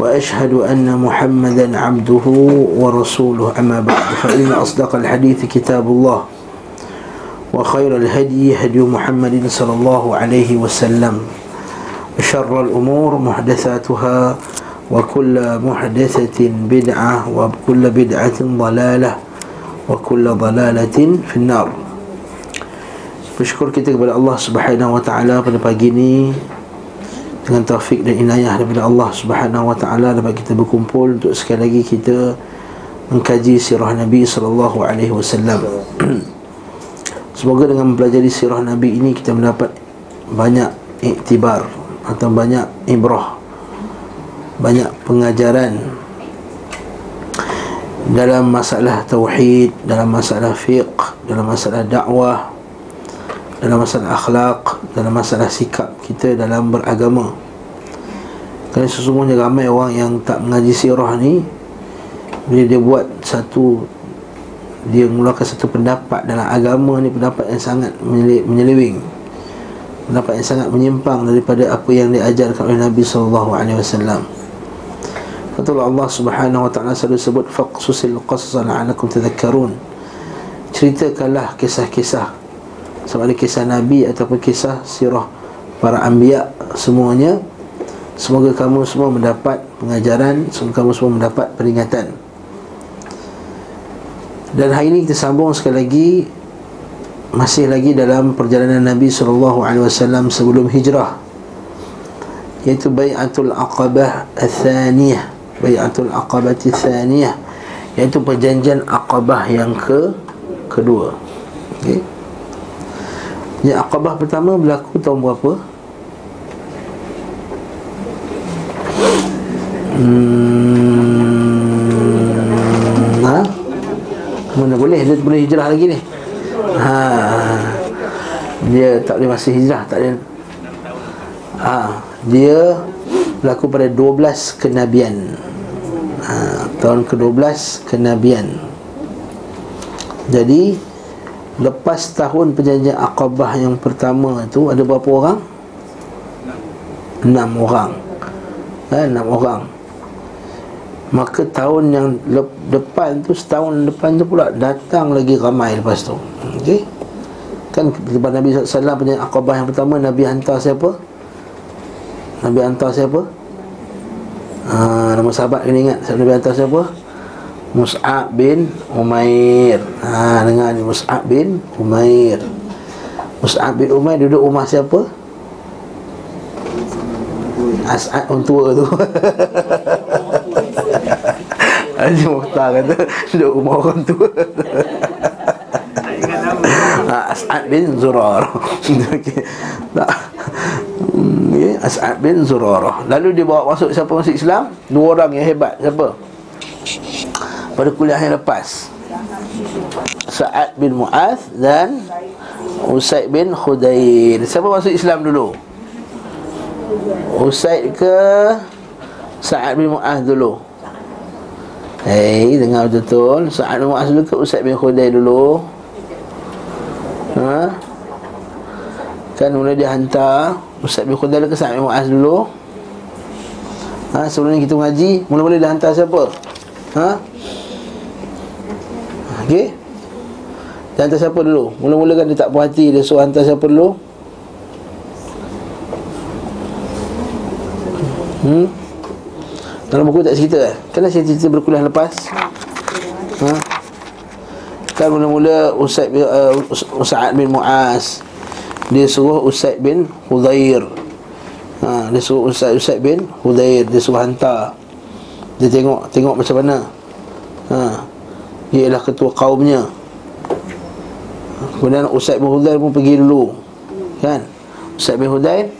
واشهد ان محمدا عبده ورسوله اما بعد فان اصدق الحديث كتاب الله وخير الهدي هدي محمد صلى الله عليه وسلم وشر الامور محدثاتها وكل محدثه بدعه وكل بدعه ضلاله وكل ضلاله في النار Bersyukur kita kepada Allah Subhanahu Wa Taala pada pagi ini dengan taufik dan inayah daripada Allah Subhanahu Wa Taala dapat kita berkumpul untuk sekali lagi kita mengkaji sirah Nabi sallallahu alaihi wasallam. Semoga dengan mempelajari sirah Nabi ini kita mendapat banyak iktibar atau banyak ibrah banyak pengajaran dalam masalah tauhid, dalam masalah fiqh, dalam masalah dakwah, dalam masalah akhlak dalam masalah sikap kita dalam beragama. Kerana sesungguhnya ramai orang yang tak mengaji sirah ni bila dia buat satu dia mengeluarkan satu pendapat dalam agama ni pendapat yang sangat menyeleweng. Pendapat yang sangat menyimpang daripada apa yang diajarkan oleh Nabi sallallahu alaihi wasallam. Allah Subhanahu wa taala selalu sebut faqsusil qasas la'allakum tadhakkarun. Ceritakanlah kisah-kisah sama ada kisah Nabi ataupun kisah sirah para anbiya semuanya semoga kamu semua mendapat pengajaran semoga kamu semua mendapat peringatan. Dan hari ini kita sambung sekali lagi masih lagi dalam perjalanan Nabi SAW sebelum hijrah iaitu Bayatul Aqabah Al-Thaniyah. Bayatul Aqabah Al-Thaniyah iaitu perjanjian Aqabah yang ke kedua. Okay. Yang akabah pertama berlaku tahun berapa? Hmm, ha? Mana boleh? Dia boleh hijrah lagi ni ha. Dia tak boleh masih hijrah Tak boleh ha. Dia berlaku pada 12 kenabian ha. Tahun ke-12 kenabian Jadi Lepas tahun perjanjian Aqabah yang pertama itu Ada berapa orang? Enam orang eh, Enam orang Maka tahun yang lep- depan tu Setahun depan tu pula Datang lagi ramai lepas tu Okey Kan lepas Nabi SAW perjanjian Aqabah yang pertama Nabi hantar siapa? Nabi hantar siapa? Ha, nama sahabat kena ingat Nabi hantar siapa? Mus'ab bin Umair. Ha, Dengar ni Mus'ab bin Umair. Mus'ab bin Umair duduk rumah siapa? As'ad orang tua tu. Haji Mukhtar kata Duduk rumah orang tua. Ha, As'ad bin Zurar okay. Okay. As'ad bin Zurar Lalu dia bawa masuk siapa masuk Islam? Dua orang yang hebat. Siapa? Pada kuliah yang lepas Sa'ad bin Mu'az dan Usaid bin Khudair Siapa masuk Islam dulu? Usaid ke Sa'ad bin Mu'az dulu? Hei, dengar betul-betul Sa'ad bin Mu'az dulu ke Usaid bin Khudair dulu? Ha? Kan mula dia hantar Usaid bin Khudair ke Sa'ad bin Mu'az dulu? Ha? Sebelum ni kita mengaji Mula-mula dia hantar siapa? Ha? Okey. Dia hantar siapa dulu? Mula-mula kan dia tak puas hati Dia suruh hantar siapa dulu? Hmm? Dalam buku tak cerita eh? Kenapa saya cerita berkuliah lepas? Ha? Kan mula-mula Usaid bin, uh, Usa'ad bin Mu'az Dia suruh Usaid bin Hudair ha, Dia suruh Usaid, Usaid bin Hudair Dia suruh hantar Dia tengok tengok macam mana ha. Ialah ketua kaumnya. Kemudian Usaid bin Hudair pun pergi dulu. Kan? Usaid bin Hudair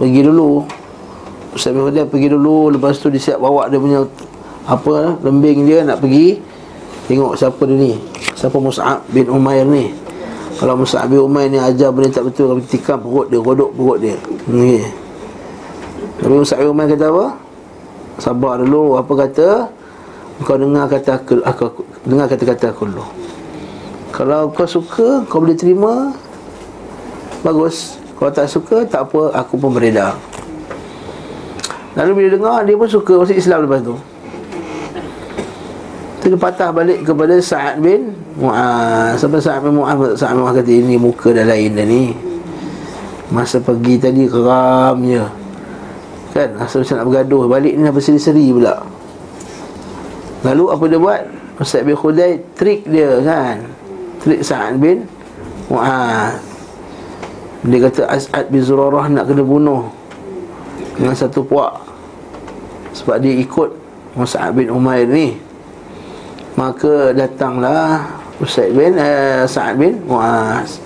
Pergi dulu. Ustaz bin Hudaib pergi dulu Lepas tu dia siap bawa dia punya Apa Lembing dia nak pergi Tengok siapa dia ni. Siapa Mus'ab bin Umair ni. Kalau Mus'ab bin Umair ni ajar benda tak betul Kalau tikam perut dia Godok perut dia. Okay. Tapi Mus'ab bin Umair kata apa? Sabar dulu Apa kata Kau dengar kata aku, aku, Dengar kata-kata aku dulu. Kalau kau suka Kau boleh terima. Bagus. Kalau tak suka Tak apa Aku pun beredar Lalu bila dengar Dia pun suka Masuk Islam lepas tu. Itu patah balik kepada Sa'ad bin Mu'az. Sampai Sa'ad bin Mu'az? Sa'ad bin Mu'az kata Ini muka dah lain dah ni. Masa pergi tadi Keram je Kan? Rasa macam nak bergaduh. Balik ni dah berseri-seri pula Lalu apa dia buat? Ustaz bin Khudai Trik dia kan? Trik Sa'ad bin Mu'az Dia kata As'ad bin Zurarah nak kena bunuh Dengan satu puak Sebab dia ikut Mus'ab bin Umair ni. Maka datanglah Ustaz bin uh, Sa'ad bin Mu'az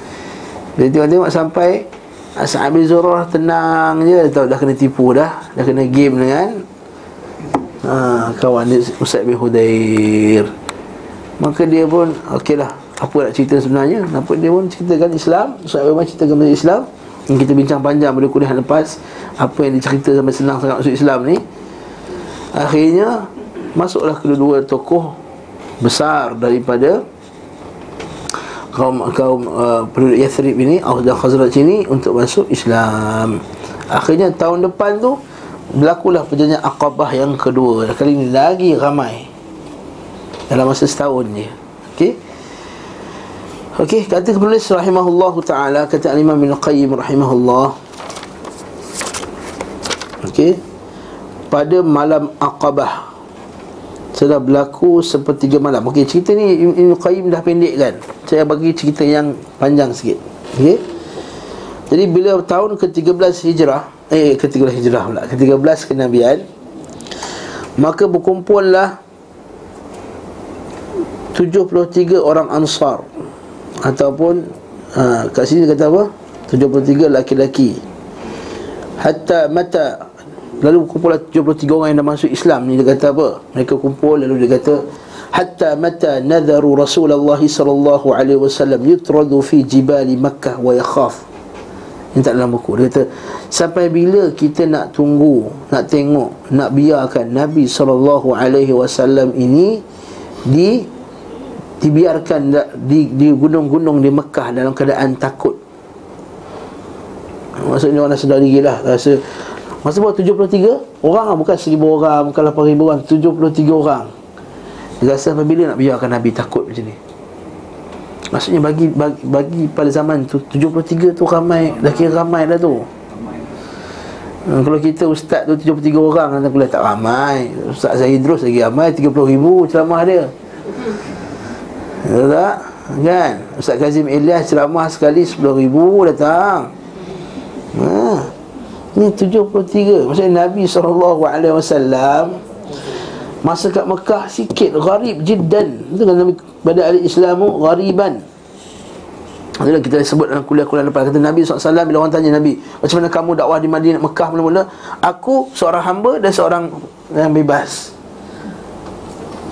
Dia tengok-tengok sampai Sa'ad bin Zurarah tenang je. Tahu dah kena tipu dah. Dah kena game dengan ha, Kawan dia Ustaz bin Hudair. Maka dia pun Okey lah Apa nak cerita sebenarnya? Apa dia pun ceritakan Islam Ustaz bin Hudair ceritakan pasal Islam. Yang kita bincang panjang pada kuliah lepas Apa yang dicerita sampai senang sangat masuk Islam ni. Akhirnya Masuklah kedua-dua tokoh Besar daripada kaum kaum uh, penduduk Yathrib ini Aus dan Khazraj ini untuk masuk Islam. Akhirnya tahun depan tu berlakulah perjanjian Aqabah yang kedua. Kali ini lagi ramai. Dalam masa setahun je. Okey. Okey, kata penulis rahimahullahu taala kata Imam Ibn Qayyim rahimahullah. Okey. Pada malam Aqabah sudah berlaku sepertiga malam. Okey, cerita ni Ibn Qayyim dah pendek kan. Saya bagi cerita yang panjang sikit. Okey. Jadi bila tahun ke-13 Hijrah, eh ke-13 Hijrah pula, ke-13 kenabian, maka berkumpullah 73 orang Ansar ataupun ha, kat sini dia kata apa? 73 laki-laki. Hatta mata Lalu kumpulah 73 orang yang dah masuk Islam ni dia kata apa? Mereka kumpul lalu dia kata hatta mata nadharu Rasulullah sallallahu alaihi wasallam yutradu fi jibali Makkah wa yakhaf. Ini tak dalam buku. Dia kata sampai bila kita nak tunggu, nak tengok, nak biarkan Nabi wasallam ini di dibiarkan di di gunung-gunung di Mekah dalam keadaan takut. Maksudnya orang sedar diri lah Rasa Masa buat 73 orang lah Bukan 1000 orang Bukan 8000 orang 73 orang Dia rasa apabila nak biarkan Nabi takut macam ni Maksudnya bagi bagi, bagi pada zaman tu 73 tu ramai Dah kira ramai dah tu. Hmm, Kalau kita ustaz tu 73 orang Nanti kuliah tak ramai. Ustaz saya terus lagi ramai 30 ribu ceramah dia. Betul tak? Kan? Ustaz Kazim Ilyas ceramah sekali 10 ribu datang. Haa ini 73 Maksudnya Nabi SAW Masa kat Mekah sikit Gharib jiddan. Itu kan Nabi Pada ahli Islamu Ghariban. Itulah kita sebut dalam kuliah-kuliah lepas Kata Nabi SAW Bila orang tanya Nabi Macam mana kamu dakwah di Madinah Mekah mula-mula? Aku seorang hamba Dan seorang yang bebas.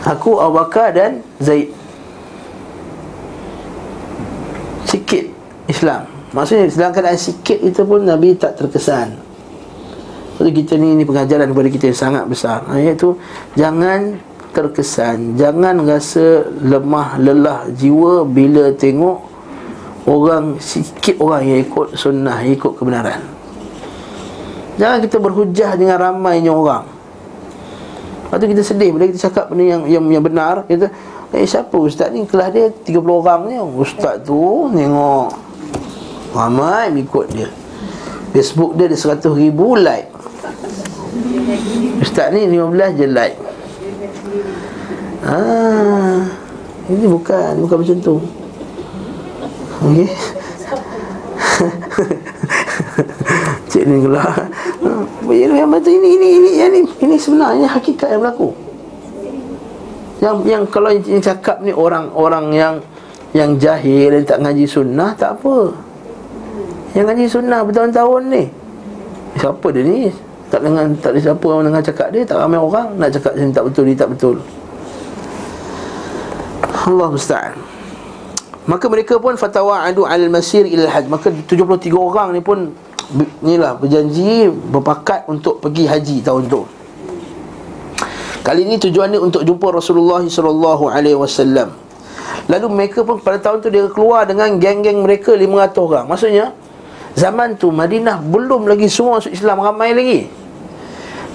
Aku Abu Bakar dan Zaid. Sikit Islam. Maksudnya sedangkan keadaan sikit itu pun Nabi tak terkesan jadi kita ni ini pengajaran kepada kita yang sangat besar. Ha, Iaitu Jangan terkesan Jangan rasa lemah lelah jiwa Bila tengok Orang sikit orang yang ikut sunnah Yang ikut kebenaran. Jangan kita berhujah dengan ramainya orang. Lepas tu kita sedih Bila kita cakap benda yang, yang, yang benar. Kita Eh siapa ustaz ni? Kelas dia 30 orang ni. Ustaz tu tengok Ramai ikut dia Facebook dia ada 100 ribu like. Ustaz ni 15 je like. Ah, Ini bukan Bukan macam tu. Okey. Cik ni keluar. Yang macam ini ini ini yang ini ini sebenarnya hakikat yang berlaku. Yang yang kalau yang cakap ni orang-orang yang yang jahil dan tak ngaji sunnah tak apa. Yang ngaji sunnah bertahun-tahun ni. Siapa dia ni? Tak dengar tak ada siapa orang dengar cakap dia, tak ramai orang nak cakap sini tak betul, ni tak betul. Allah musta'an. Maka mereka pun fatwa adu al masir ila hajj. Maka 73 orang ni pun inilah berjanji berpakat untuk pergi haji tahun tu. Kali ini tujuannya untuk jumpa Rasulullah sallallahu alaihi wasallam. Lalu mereka pun pada tahun tu dia keluar dengan geng-geng mereka 500 orang. Maksudnya zaman tu Madinah belum lagi semua masuk Islam ramai lagi.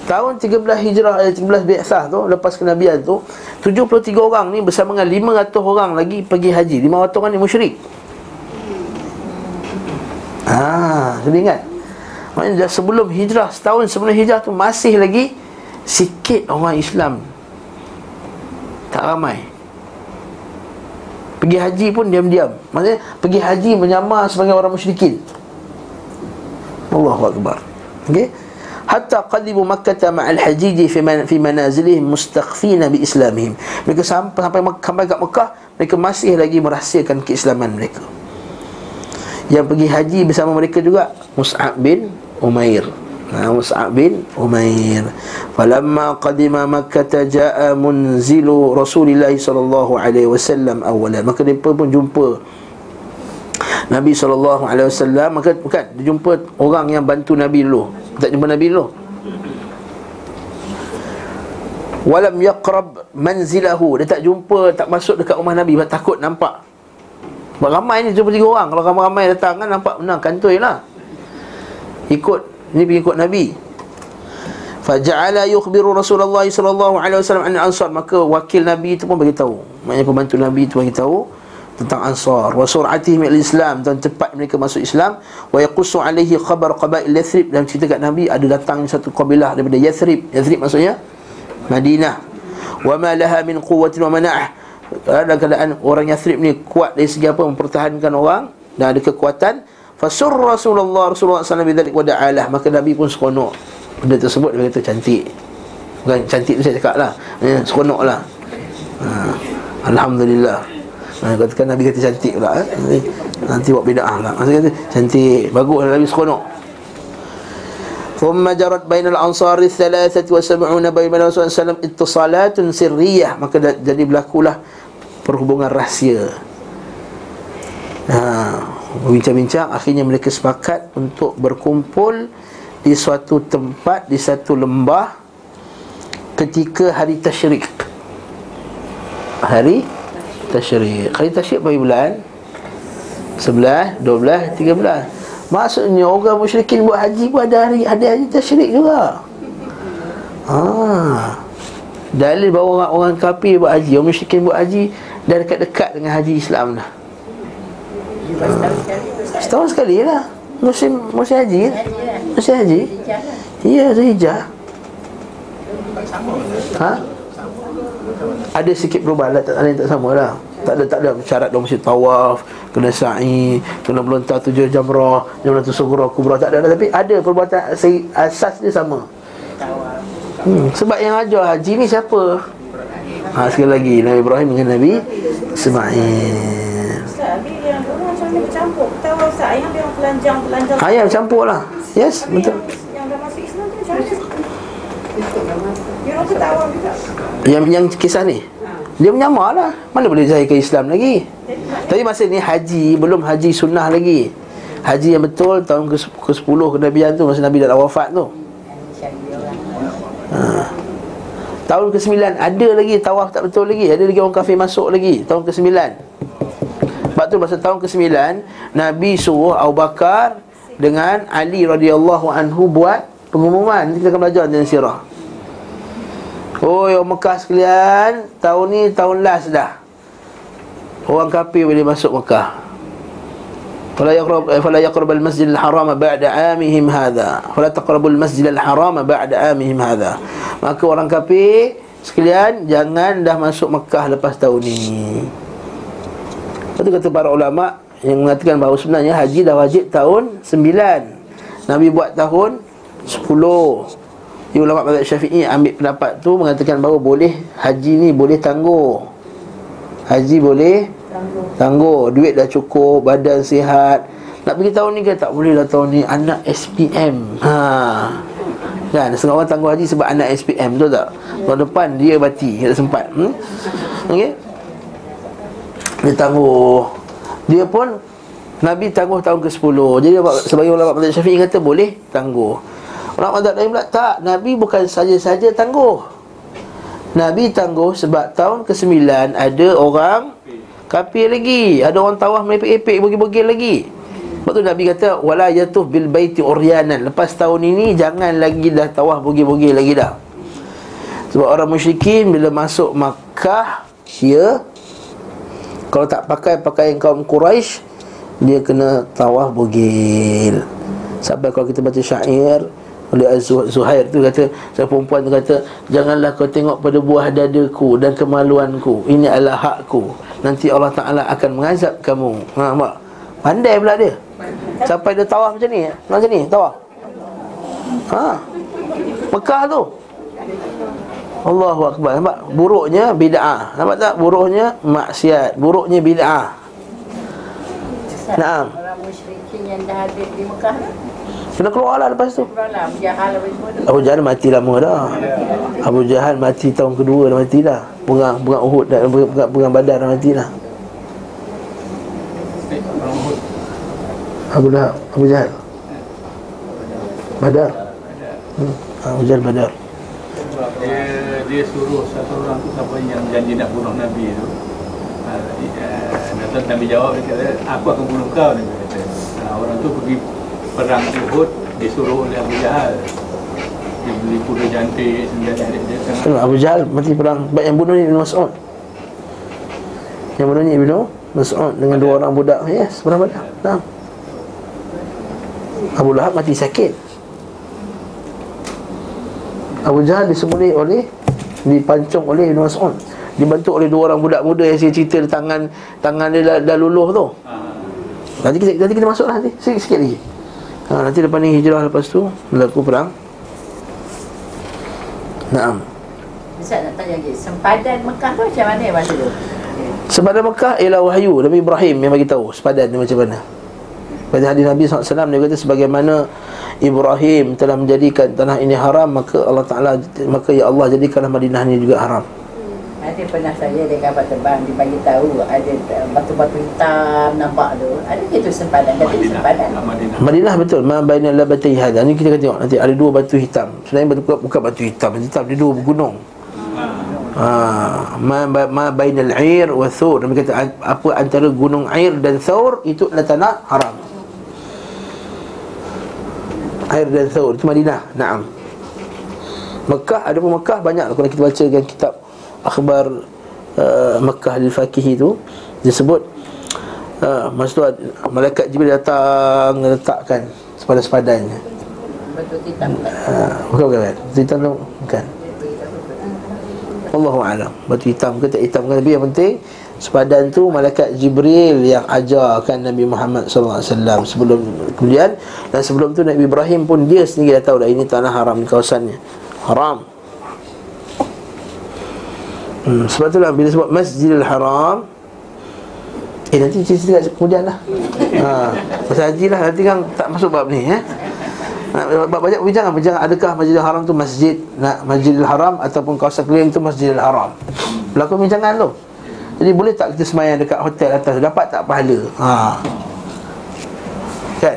Tahun 13 Hijrah eh, 13 Bi'sah tu lepas kenabian tu 73 orang ni bersama dengan 500 orang lagi pergi haji. 500 orang ni musyrik. Ah, ha, ingat. Maksudnya sebelum hijrah setahun sebelum hijrah tu masih lagi Sikit orang Islam Tak ramai Pergi haji pun diam-diam Maksudnya pergi haji menyamar sebagai orang musyrikin Allahu Akbar Okay Hatta qadibu Makkah ma'al hajiji fi, man, fi manazilihim mustaqfina bi islamihim. Mereka sampai sampai sampai kat Mekah, mereka masih lagi merahsiakan keislaman mereka. Yang pergi haji bersama mereka juga Mus'ab bin Umair. Mus'ab bin Umair Falamma qadima Makkah ja'a munzilu Rasulullah sallallahu alaihi wasallam awalan maka dia pun jumpa Nabi wasallam maka bukan dia jumpa orang yang bantu Nabi dulu. Tak jumpa Nabi dulu. Walam yaqrab manzilahu. Dia tak jumpa, tak masuk dekat rumah Nabi. Sebab takut nampak. Sebab ramai ni, jumpa tiga orang. Kalau ramai-ramai datang kan nampak menang kantoi lah. Ikut ini pengikut Nabi. Faja'ala yukhbiru Rasulullah sallallahu alaihi wasallam an ansar. Maka wakil Nabi itu pun bagi tahu. Maknanya pembantu Nabi itu bagi tahu tentang Ansar. Wa sur'atihim al-Islam dan cepat mereka masuk Islam wa yaqussu alaihi khabar qabail Yathrib. Dan cerita kat Nabi ada datang satu kabilah daripada Yathrib. Yathrib maksudnya Madinah. Wa ma laha min quwwatin wa mana'ah. Ada keadaan orang Yathrib ni kuat dari segi apa? Mempertahankan orang dan ada kekuatan. Fasur Rasulullah Rasulullah SAW Bidalik wa da'alah. Maka Nabi pun seronok. Benda tersebut dia kata cantik. Bukan cantik tu saya cakap lah. Eh, Seronok lah. Ha. Alhamdulillah ha, Katakan Nabi kata cantik pula eh. Nanti buat bida'ah lah Maksudnya kata cantik Bagus Nabi seronok ثم جرت بين الأنصار الثلاثة وسبعون بين رسول الله SAW اتصالات سرية maka jadi berlakulah perhubungan rahsia ha, Berbincang-bincang Akhirnya mereka sepakat Untuk berkumpul Di suatu tempat Di satu lembah Ketika hari Tashrik Hari Tashrik Hari Tashrik berapa bulan? Sebelah, dua belas, tiga belas Maksudnya orang musyrikin buat haji pun ada hari ada hari tashrik juga. Ha. Dalil bahawa orang, orang kafir buat haji, orang musyrikin buat haji dah dekat-dekat dengan haji Islam dah. Setahun sekali lah Musim musim haji kan? Musim haji Ya, Zulhijjah Ha? Ada sikit perubahan lah, tak ada yang tak sama lah tak ada tak ada syarat dia mesti tawaf, kena sa'i, kena melontar tujuh jamrah, jamrah tu sughra kubra tak ada tapi ada perbuatan asas dia sama. Hmm, sebab yang ajar haji ni siapa? Ha, sekali lagi Nabi Ibrahim dengan Nabi Ismail dia telanjang-telanjang. Ayam campur lah. Yes, yang, betul. Yang dah masuk Islam tu macam mana? Dia orang ketawa juga. Yang yang kisah ni. Dia menyamar lah Mana boleh zahir ke Islam lagi Tapi masa ni haji Belum haji sunnah lagi Haji yang betul Tahun ke-10 kenabian tu Masa Nabi dah wafat tu ha. Tahun ke-9 Ada lagi tawaf tak betul lagi Ada lagi orang kafir masuk lagi Tahun ke-9 sebab tu masa tahun ke-9 Nabi suruh Abu Bakar dengan Ali radhiyallahu anhu buat pengumuman. Kita akan belajar tentang sirah. Oh, orang Mekah sekalian, tahun ni tahun last dah. Orang kafir boleh masuk Mekah. Fala yaqrab eh, fala yaqrab al-masjid al-haram ba'da amihim hadha. Fala taqrabu al-masjid al-haram ba'da amihim hadha. Maka orang kafir sekalian jangan dah masuk Mekah lepas tahun ni. Itu kata para ulama yang mengatakan bahawa sebenarnya haji dah wajib tahun 9. Nabi buat tahun 10. Yang ulama mazhab Syafi'i ambil pendapat tu mengatakan bahawa boleh haji ni boleh tangguh. Haji boleh tangguh. tangguh. Duit dah cukup, badan sihat. Nak pergi tahun ni ke tak boleh lah tahun ni anak SPM. Ha. Kan setengah orang tangguh haji sebab anak SPM Betul tak? Tahun depan dia bati Tak sempat hmm? Okey Dia tangguh Dia pun Nabi tangguh tahun ke-10 Jadi sebagai ulama Mazhab Syafi'i kata boleh tangguh Ulama Mazhab lain pula tak Nabi bukan saja-saja tangguh Nabi tangguh sebab tahun ke-9 Ada orang Kafir lagi Ada orang tawaf merepek-epek Bagi-bagi lagi sebab tu Nabi kata wala yatuh bil baiti uryanan. Lepas tahun ini jangan lagi dah tawaf bugil-bugil lagi dah. Sebab orang musyrikin bila masuk Makkah dia kalau tak pakai pakaian kaum Quraisy dia kena tawaf bugil. Sampai kalau kita baca syair oleh Az-Zuhair tu kata Saya perempuan tu kata Janganlah kau tengok pada buah dadaku Dan kemaluanku. Ini adalah hakku. Nanti Allah Ta'ala akan mengazab kamu. Ha, mak Pandai pula dia. Sampai dia tawaf macam ni. Macam ni? Tawaf? Ha. Mekah tu. Allahu Akbar. Nampak? Buruknya bid'ah. Nampak tak? Buruknya maksiat. Buruknya bid'ah. Naam. Orang musyrikin yang dah ada di Mekah Kena keluar lah lepas tu Abu Jahal mati lama dah Abu Jahal mati tahun kedua dah mati dah Perang, perang Uhud dah Perang, perang Badar dah mati dah Abu Lahab Abu Jahal Badar hmm. Abu Jahal Badar dia dia suruh satu orang tu siapa yang janji nak bunuh Nabi tu. Uh, Nabi jawab dia kata aku akan bunuh kau Nabi kata. Uh, orang tu pergi perang Uhud disuruh oleh Abu Jahal. Dia beli kuda jantik senjata dia, dia sangat Abu Jahal mati perang. Baik yang bunuh ni Ibn Mas'ud. Yang bunuh ni Ibn Mas'ud Dengan dua orang budak. Yes perang Badar Nah. Abu Lahab mati sakit. Abu Jahal disembunyi oleh Dipancung oleh Ibn Mas'ud. Dibantu oleh dua orang budak muda Yang saya cerita tangan Tangan dia dah, dah luluh tu. Nanti kita, nanti kita masuk lah nanti. Sikit, sikit lagi ha, Nanti lepas ni hijrah lepas tu Berlaku perang Naam Ustaz nak tanya lagi Sempadan Mekah tu macam mana masa tu? Sepadan Mekah ialah wahyu Nabi Ibrahim yang bagi tahu sepadan dia macam mana. Pada hadis Nabi SAW dia kata sebagaimana Ibrahim telah menjadikan tanah ini haram maka Allah Taala maka ya Allah jadikanlah Madinah ini juga haram. Ada pernah saya dia kapal terbang Dia bagi tahu ada uh, batu-batu hitam nampak tu Ada ke tu sempadan? Kata dia sempadan Ah, Madinah. Madinah betul ma bainal labatai hada. Ni kita akan tengok nanti ada dua batu hitam. Sebenarnya batu bukan, bukan batu hitam, batu hitam dia dua gunung. Ha, ma, ba- ma bainal air wa thur. Nabi kata apa antara gunung air dan thur itu adalah tanah haram. Air dan thur itu Madinah. Naam. Mekah ada pun Mekah banyak kalau kita baca dengan kitab akhbar uh, Mekah al-Faqih itu disebut uh, masa tu malaikat Jibril datang letakkan sepadan-sepadannya. Batu hitam tak? Uh, bukan bukan bukan. Batu hitam tu bukan. Allahu a'lam. Batu hitam ke tak hitam ke tapi yang penting sepadan tu malaikat Jibril yang ajarkan Nabi Muhammad sallallahu alaihi wasallam sebelum kemudian dan sebelum tu Nabi Ibrahim pun dia sendiri dah tahu dah ini tanah haram kawasannya. Haram. Hmm, sebab itulah bila sebut Masjidil Haram Eh nanti cerita kemudian lah ha, Pasal haji lah nanti kan tak masuk bab ni eh Bab banyak bincang bincang adakah Masjidil Haram tu masjid nak Masjidil Haram ataupun kawasan keliling tu Masjidil Haram. Berlaku bincangan tu. Jadi boleh tak kita semayang dekat hotel atas dapat tak pahala? Ha. Kan?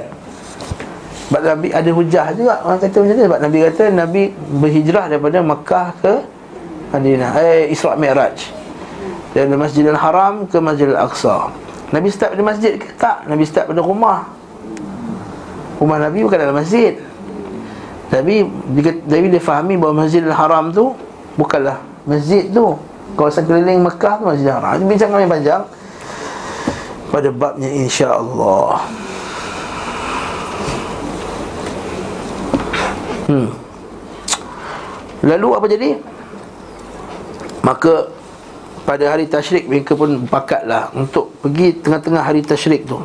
Sebab Nabi ada hujah juga orang kata macam tu sebab Nabi kata Nabi berhijrah daripada Makkah ke Madinah eh Isra Mi'raj. Dari Masjidil Haram ke Masjidil Aqsa. Nabi start pada masjid ke tak? Nabi start pada rumah. Rumah Nabi bukan dalam masjid Nabi dia, Nabi dia fahami bahawa Masjidil Haram tu Bukanlah masjid tu Kawasan keliling Mekah tu Masjidil Haram Ini bincang kami panjang Pada babnya insya-Allah. Hmm. Lalu apa jadi? Maka pada hari tasyrik mereka pun berpakatlah untuk pergi tengah-tengah hari tasyrik tu.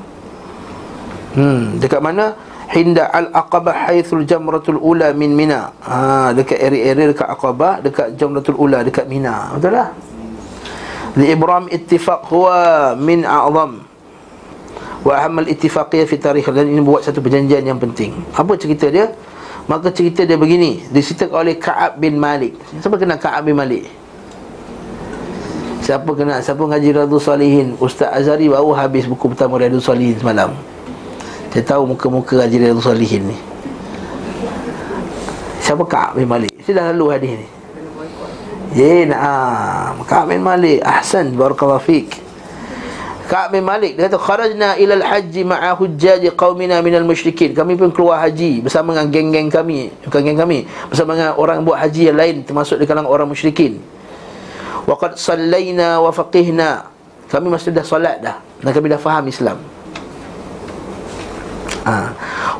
Hmm, dekat mana? Hinda al-Aqabah haithul jamratul ula min Mina. Ha, dekat area-area dekat Aqabah, dekat jamratul ula dekat Mina. Betul lah? Li Ibram ittifaq huwa min a'zam wa ahammal ittifaqiyah fi tarikh dan ini buat satu perjanjian yang penting. Apa cerita dia? Maka cerita dia begini Diceritakan oleh Ka'ab bin Malik Siapa kenal Ka'ab bin Malik? Siapa kenal? Siapa ngaji Radu Salihin? Ustaz Azari baru habis buku pertama Radu Salihin semalam Saya tahu muka-muka ngaji Radu Salihin ni Siapa Ka'ab bin Malik? Saya dah lalu hadis ni Ya, na'am Ka'ab bin Malik Ahsan, barakallahu fiqh Ka'ab bin Malik dia kata kharajna ila al-hajj ma'a hujjaj qaumina minal musyrikin. Kami pun keluar haji bersama dengan geng-geng kami, bukan geng kami, bersama dengan orang buat haji yang lain termasuk di kalangan orang musyrikin. Wa qad sallaina wa faqihna. Kami mesti dah solat dah dan kami dah faham Islam. Ha.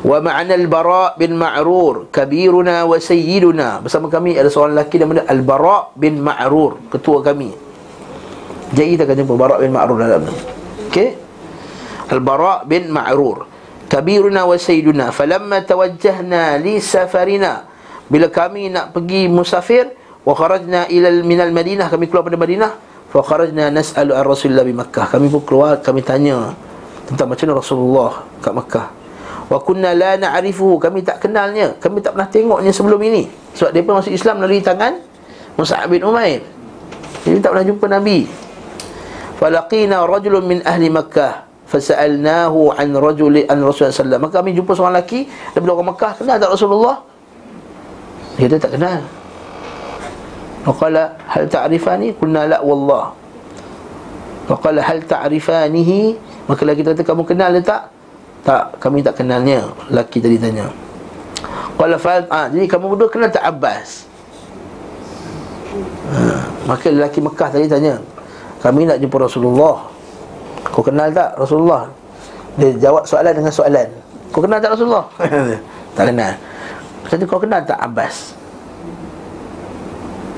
Wa ma'ana al-Bara' bin Ma'rur kabiruna wa sayyiduna. Bersama kami ada seorang lelaki namanya Al-Bara' bin Ma'rur, ketua kami. Jadi kita akan jumpa Bara' bin Ma'rur dalam ni. Okey. Al-Bara' bin Ma'rur. Kabiruna wa sayyiduna falamma tawajjahna li safarina bila kami nak pergi musafir wa kharajna ila min al-Madinah kami keluar pada Madinah. Fa kharajna nas'alu ar-Rasulillah bi Makkah. Kami pun keluar kami tanya tentang macam mana Rasulullah kat Makkah. Wa kunna la na'rifuhu kami tak kenalnya. Kami tak pernah tengoknya sebelum ini. Sebab pun masuk Islam melalui tangan Mus'ab bin Umair. Jadi tak pernah jumpa Nabi. Falaqina rajulun min ahli Makkah fasalnahu an rajuli an Rasulullah sallallahu maka kami jumpa seorang lelaki daripada orang Makkah. Kenal tak Rasulullah? Dia tak kenal Waqala hal ta'rifani? Qulna la wallah. Waqala hal ta'rifanihi? Maka lagi kata kamu kenal dia tak? Tak kami tak kenalnya lelaki tadi tanya. Qala fa'al ah jadi kamu berdua kenal tak Abbas? Ha, maka lelaki Mekah tadi tanya kami nak jumpa Rasulullah. Kau kenal tak Rasulullah? Dia jawab soalan dengan soalan Kau kenal tak Rasulullah? Tak kenal. Kata kau kenal tak Abbas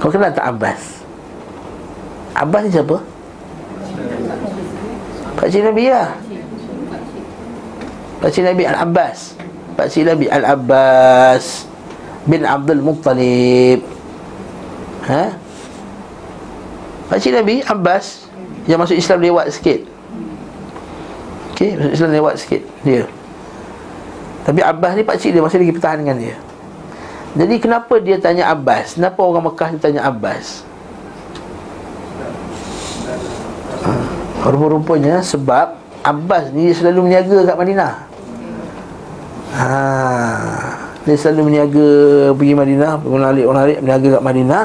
Kau kenal tak Abbas? Abbas ni siapa? Pakcik Nabi ya Pakcik Nabi Al-Abbas. Pakcik Nabi Al-Abbas Bin Abdul Muttalib. Ha? Pakcik Nabi Abbas Yang masuk Islam lewat sikit. Okey, masuk Islam lewat sikit Dia. Tapi Abbas ni pakcik dia masih lagi pertahankan dia Jadi kenapa dia tanya Abbas Kenapa orang Mekah dia tanya Abbas ha, Rupa-rupanya sebab Abbas ni dia selalu meniaga kat Madinah ha, Dia selalu meniaga pergi Madinah alik, orang alik meniaga kat Madinah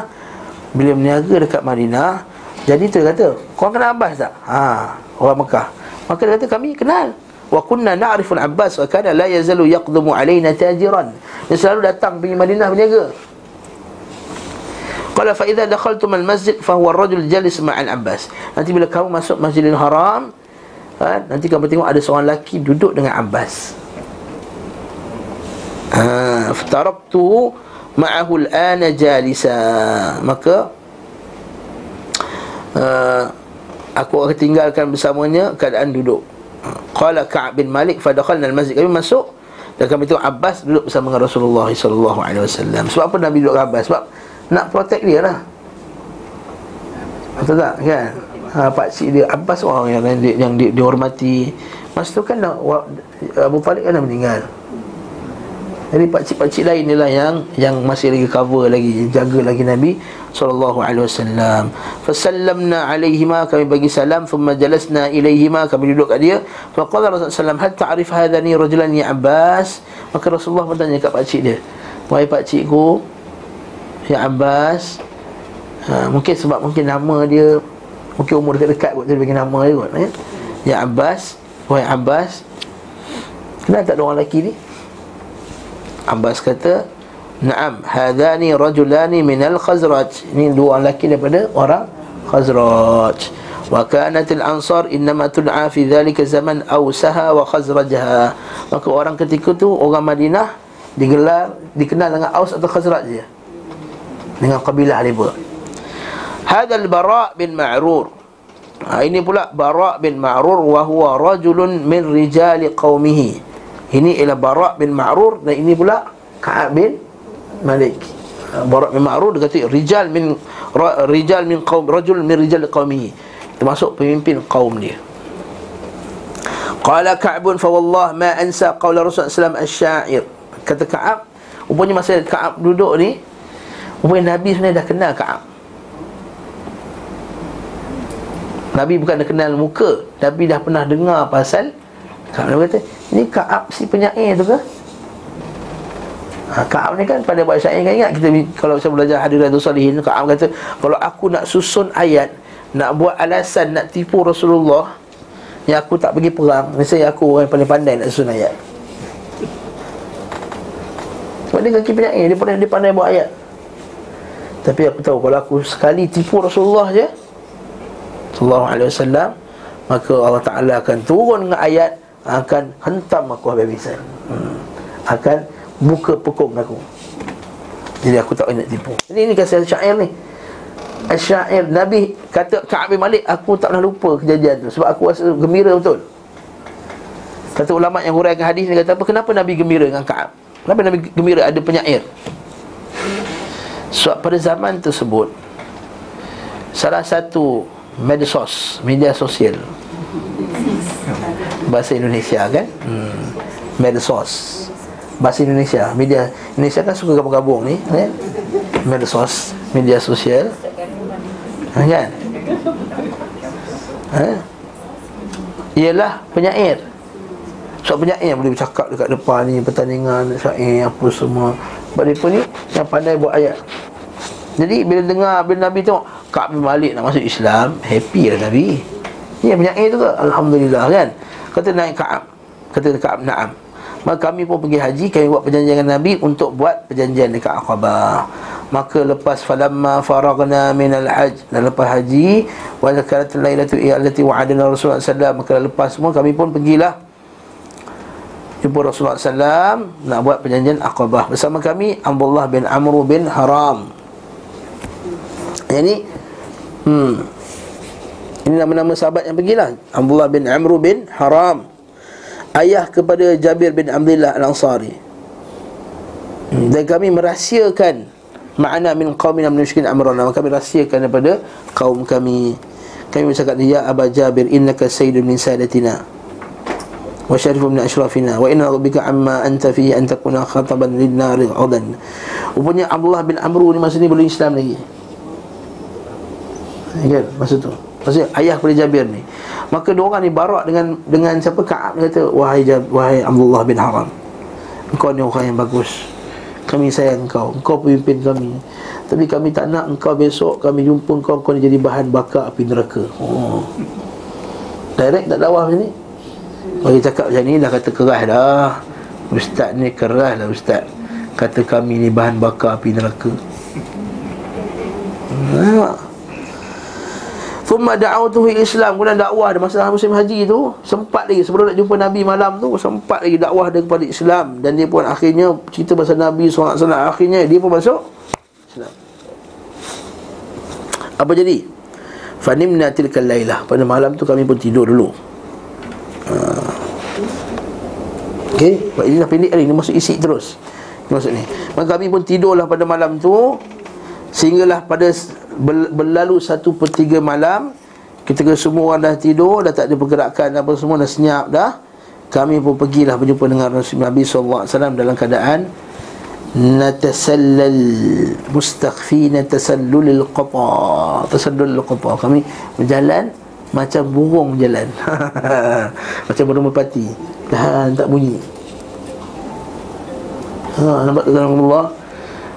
Bila meniaga dekat Madinah jadi tu kata, kau kenal Abbas tak? Ha, orang Mekah. Maka dia kata kami kenal. Wa kunna na'rifu al-Abbas wa kana la yazalu yaqdumu alaina tajiran. Dia selalu datang pergi Madinah berniaga. Qala fa idza dakhaltum al-masjid fa huwa ar-rajul jalis ma'al Abbas. Nanti bila kamu masuk Masjidil Haram, ha, nanti kamu tengok ada seorang lelaki duduk dengan Abbas. Ha, ftaraktu ma'ahu al-ana jalisa. Maka uh, aku akan tinggalkan bersamanya keadaan duduk qala ka'ab bin malik fa dakhalna al-masjid. Kami masuk dan kami tengok Abbas duduk bersama dengan Rasulullah sallallahu alaihi wasallam. Sebab apa Nabi duduk dengan Abbas? Sebab nak protect dia lah. Betul tak? Kan? Ha, pak cik dia Abbas orang yang yang, yang di, dihormati. Masa tu kan Abu Talib kan dah meninggal. Jadi pakcik-pakcik lain ni lah yang yang masih lagi cover lagi jaga lagi Nabi sallallahu alaihi wasallam. Fasallamna alaihima kami bagi salam thumma jalasna ilaihima kami duduk kat dia. Fa qala Rasulullah sallam hal ta'rif hadani rajulan ya Abbas? Maka Rasulullah bertanya kat pakcik dia. Wahai pakcikku ya Abbas. Ha, mungkin sebab mungkin nama dia mungkin umur dekat-dekat kot dia bagi nama dia kot ya. Ya Abbas, wahai Abbas. Kenapa tak ada orang lelaki ni? Abbas kata Naam Hadani rajulani minal khazraj. Ini dua orang lelaki daripada orang khazraj. Wa kanatil ansar innama tun'a fi dhalika zaman awsaha wa khazrajha Maka orang ketika tu orang Madinah Digelar, dikenal dengan Aus atau Khazraj je Dengan kabilah mereka Hadal Bara' bin Ma'rur. Ha, Ini pula Bara' bin Ma'rur Wahuwa rajulun min rijali qawmihi. Ini ialah Barak bin Ma'rur dan ini pula Ka'ab bin Malik. Barak bin Ma'rur dia kata rijal min rijal min qaum rajul min rijal qaumihi. Termasuk pemimpin kaum dia. Qala Ka'b fa wallah ma ansa qaula Rasulullah sallallahu alaihi wasallam asy-sya'ir. Kata Ka'ab, Rupanya masa Ka'ab duduk ni Rupanya Nabi sebenarnya dah kenal Ka'ab Nabi bukan dah kenal muka Nabi dah pernah dengar pasal Ka'ab kata Ini Ka'ab si penyair tu ke? Ha, Ka'ab ni kan pada buat syair kan ingat kita kalau saya belajar hadirat salihin Ka'ab kata kalau aku nak susun ayat nak buat alasan nak tipu Rasulullah yang aku tak pergi perang. Misalnya aku orang yang paling pandai nak susun ayat. Sebab dia kaki penyair Dia pandai, dia pandai buat ayat. Tapi aku tahu Kalau aku sekali tipu Rasulullah je Sallallahu alaihi wasallam Maka Allah Ta'ala akan turun dengan ayat Akan hentam aku habis-habisan. Hmm. Akan buka pekung aku. Jadi aku tak nak tipu. Ini, ini kasih syair ni. Asyair Nabi kata Ka'ab bin Malik Aku tak pernah lupa kejadian tu Sebab aku rasa gembira betul? Kata ulama' yang huraikan hadis ni kata apa Kenapa Nabi gembira dengan Ka'ab Kenapa Nabi gembira ada penyair? Sebab pada zaman tersebut Salah satu Medsos Media sosial Bahasa Indonesia kan? Hmm. Medsos Bahasa Indonesia. Media Indonesia kan suka gabung-gabung ni kan? Medsos Media sosial. Ha, Kan? Ha? Ialah penyair. Sebab penyair boleh bercakap dekat depan ni Pertandingan, syair, apa semua. Sebab mereka ni yang pandai buat ayat. Jadi bila dengar, bila Nabi tengok Ka'ab bin Malik nak masuk Islam Happy lah Nabi. Ni yang penyair tu ke? Alhamdulillah kan? Kata naik Ka'ab Kata Ka'ab na'am Maka kami pun pergi haji Kami buat perjanjian dengan Nabi Untuk buat perjanjian dekat Aqabah Maka lepas falamma faragna minal hajj Dan lepas haji Wa zakarat laylatu iyalati wa'adana Rasulullah SAW Maka lepas semua kami pun pergilah Jumpa Rasulullah SAW Nak buat perjanjian Aqabah Bersama kami Abdullah bin Amr bin Haram. Yang ni Hmm. Ini nama-nama sahabat yang pergilah. Abdullah bin Amr bin Haram ayah kepada Jabir bin Abdullah Al-Ansari. Hmm. dan kami merahsiakan makna min qaumina min musyrikin amrana kami rahsiakan daripada kaum kami. Kami bercakap ya Aba Jabir innaka sayyidun min sadatina wa syarifun min ashrafina wa inna rabbika amma anta fihi an takuna khataban lin nar udan rupanya Abdullah bin Amr ni masa ni belum Islam lagi. Kan? Masa tu. Maksudnya ayah kepada Jabir ni Maka dua orang ni barak dengan dengan siapa? Ka'ab dia kata wahai Jab, wahai Abdullah bin Haram engkau ni orang yang bagus. Kami sayang engkau. Engkau pemimpin kami. Tapi kami tak nak engkau besok kami jumpa engkau kau jadi bahan bakar api neraka. Oh. direct tak dakwah macam ni? Bagi cakap macam ni dah kata keras dah. Ustaz ni keras lah ustaz. Kata kami ni bahan bakar api neraka. Nampak? Thumma da'autuhu Islam. Kemudian dakwah dia. Masa musim haji tu Sempat lagi. Sebelum nak jumpa Nabi malam tu Sempat lagi dakwah dia kepada Islam. Dan dia pun akhirnya cerita pasal Nabi SAW. Akhirnya dia pun masuk Islam. Apa jadi? Fanimna tilkal laylah Pada malam tu kami pun tidur dulu. Ha. Okay Ini dah pendek Ini masuk isi terus. Maksud ni. Maka kami pun tidurlah pada malam tu Sehinggalah pada berlalu satu per tiga malam Ketika semua orang dah tidur Dah tak ada pergerakan apa semua Dah senyap dah Kami pun pergilah berjumpa dengan Rasulullah Nabi SAW Dalam keadaan Natasallal Mustakhfina tasallulil qata Tasallulil qata. Kami berjalan Macam burung jalan. Macam burung merpati. Tahan tak bunyi. Ha, nampak tak Allah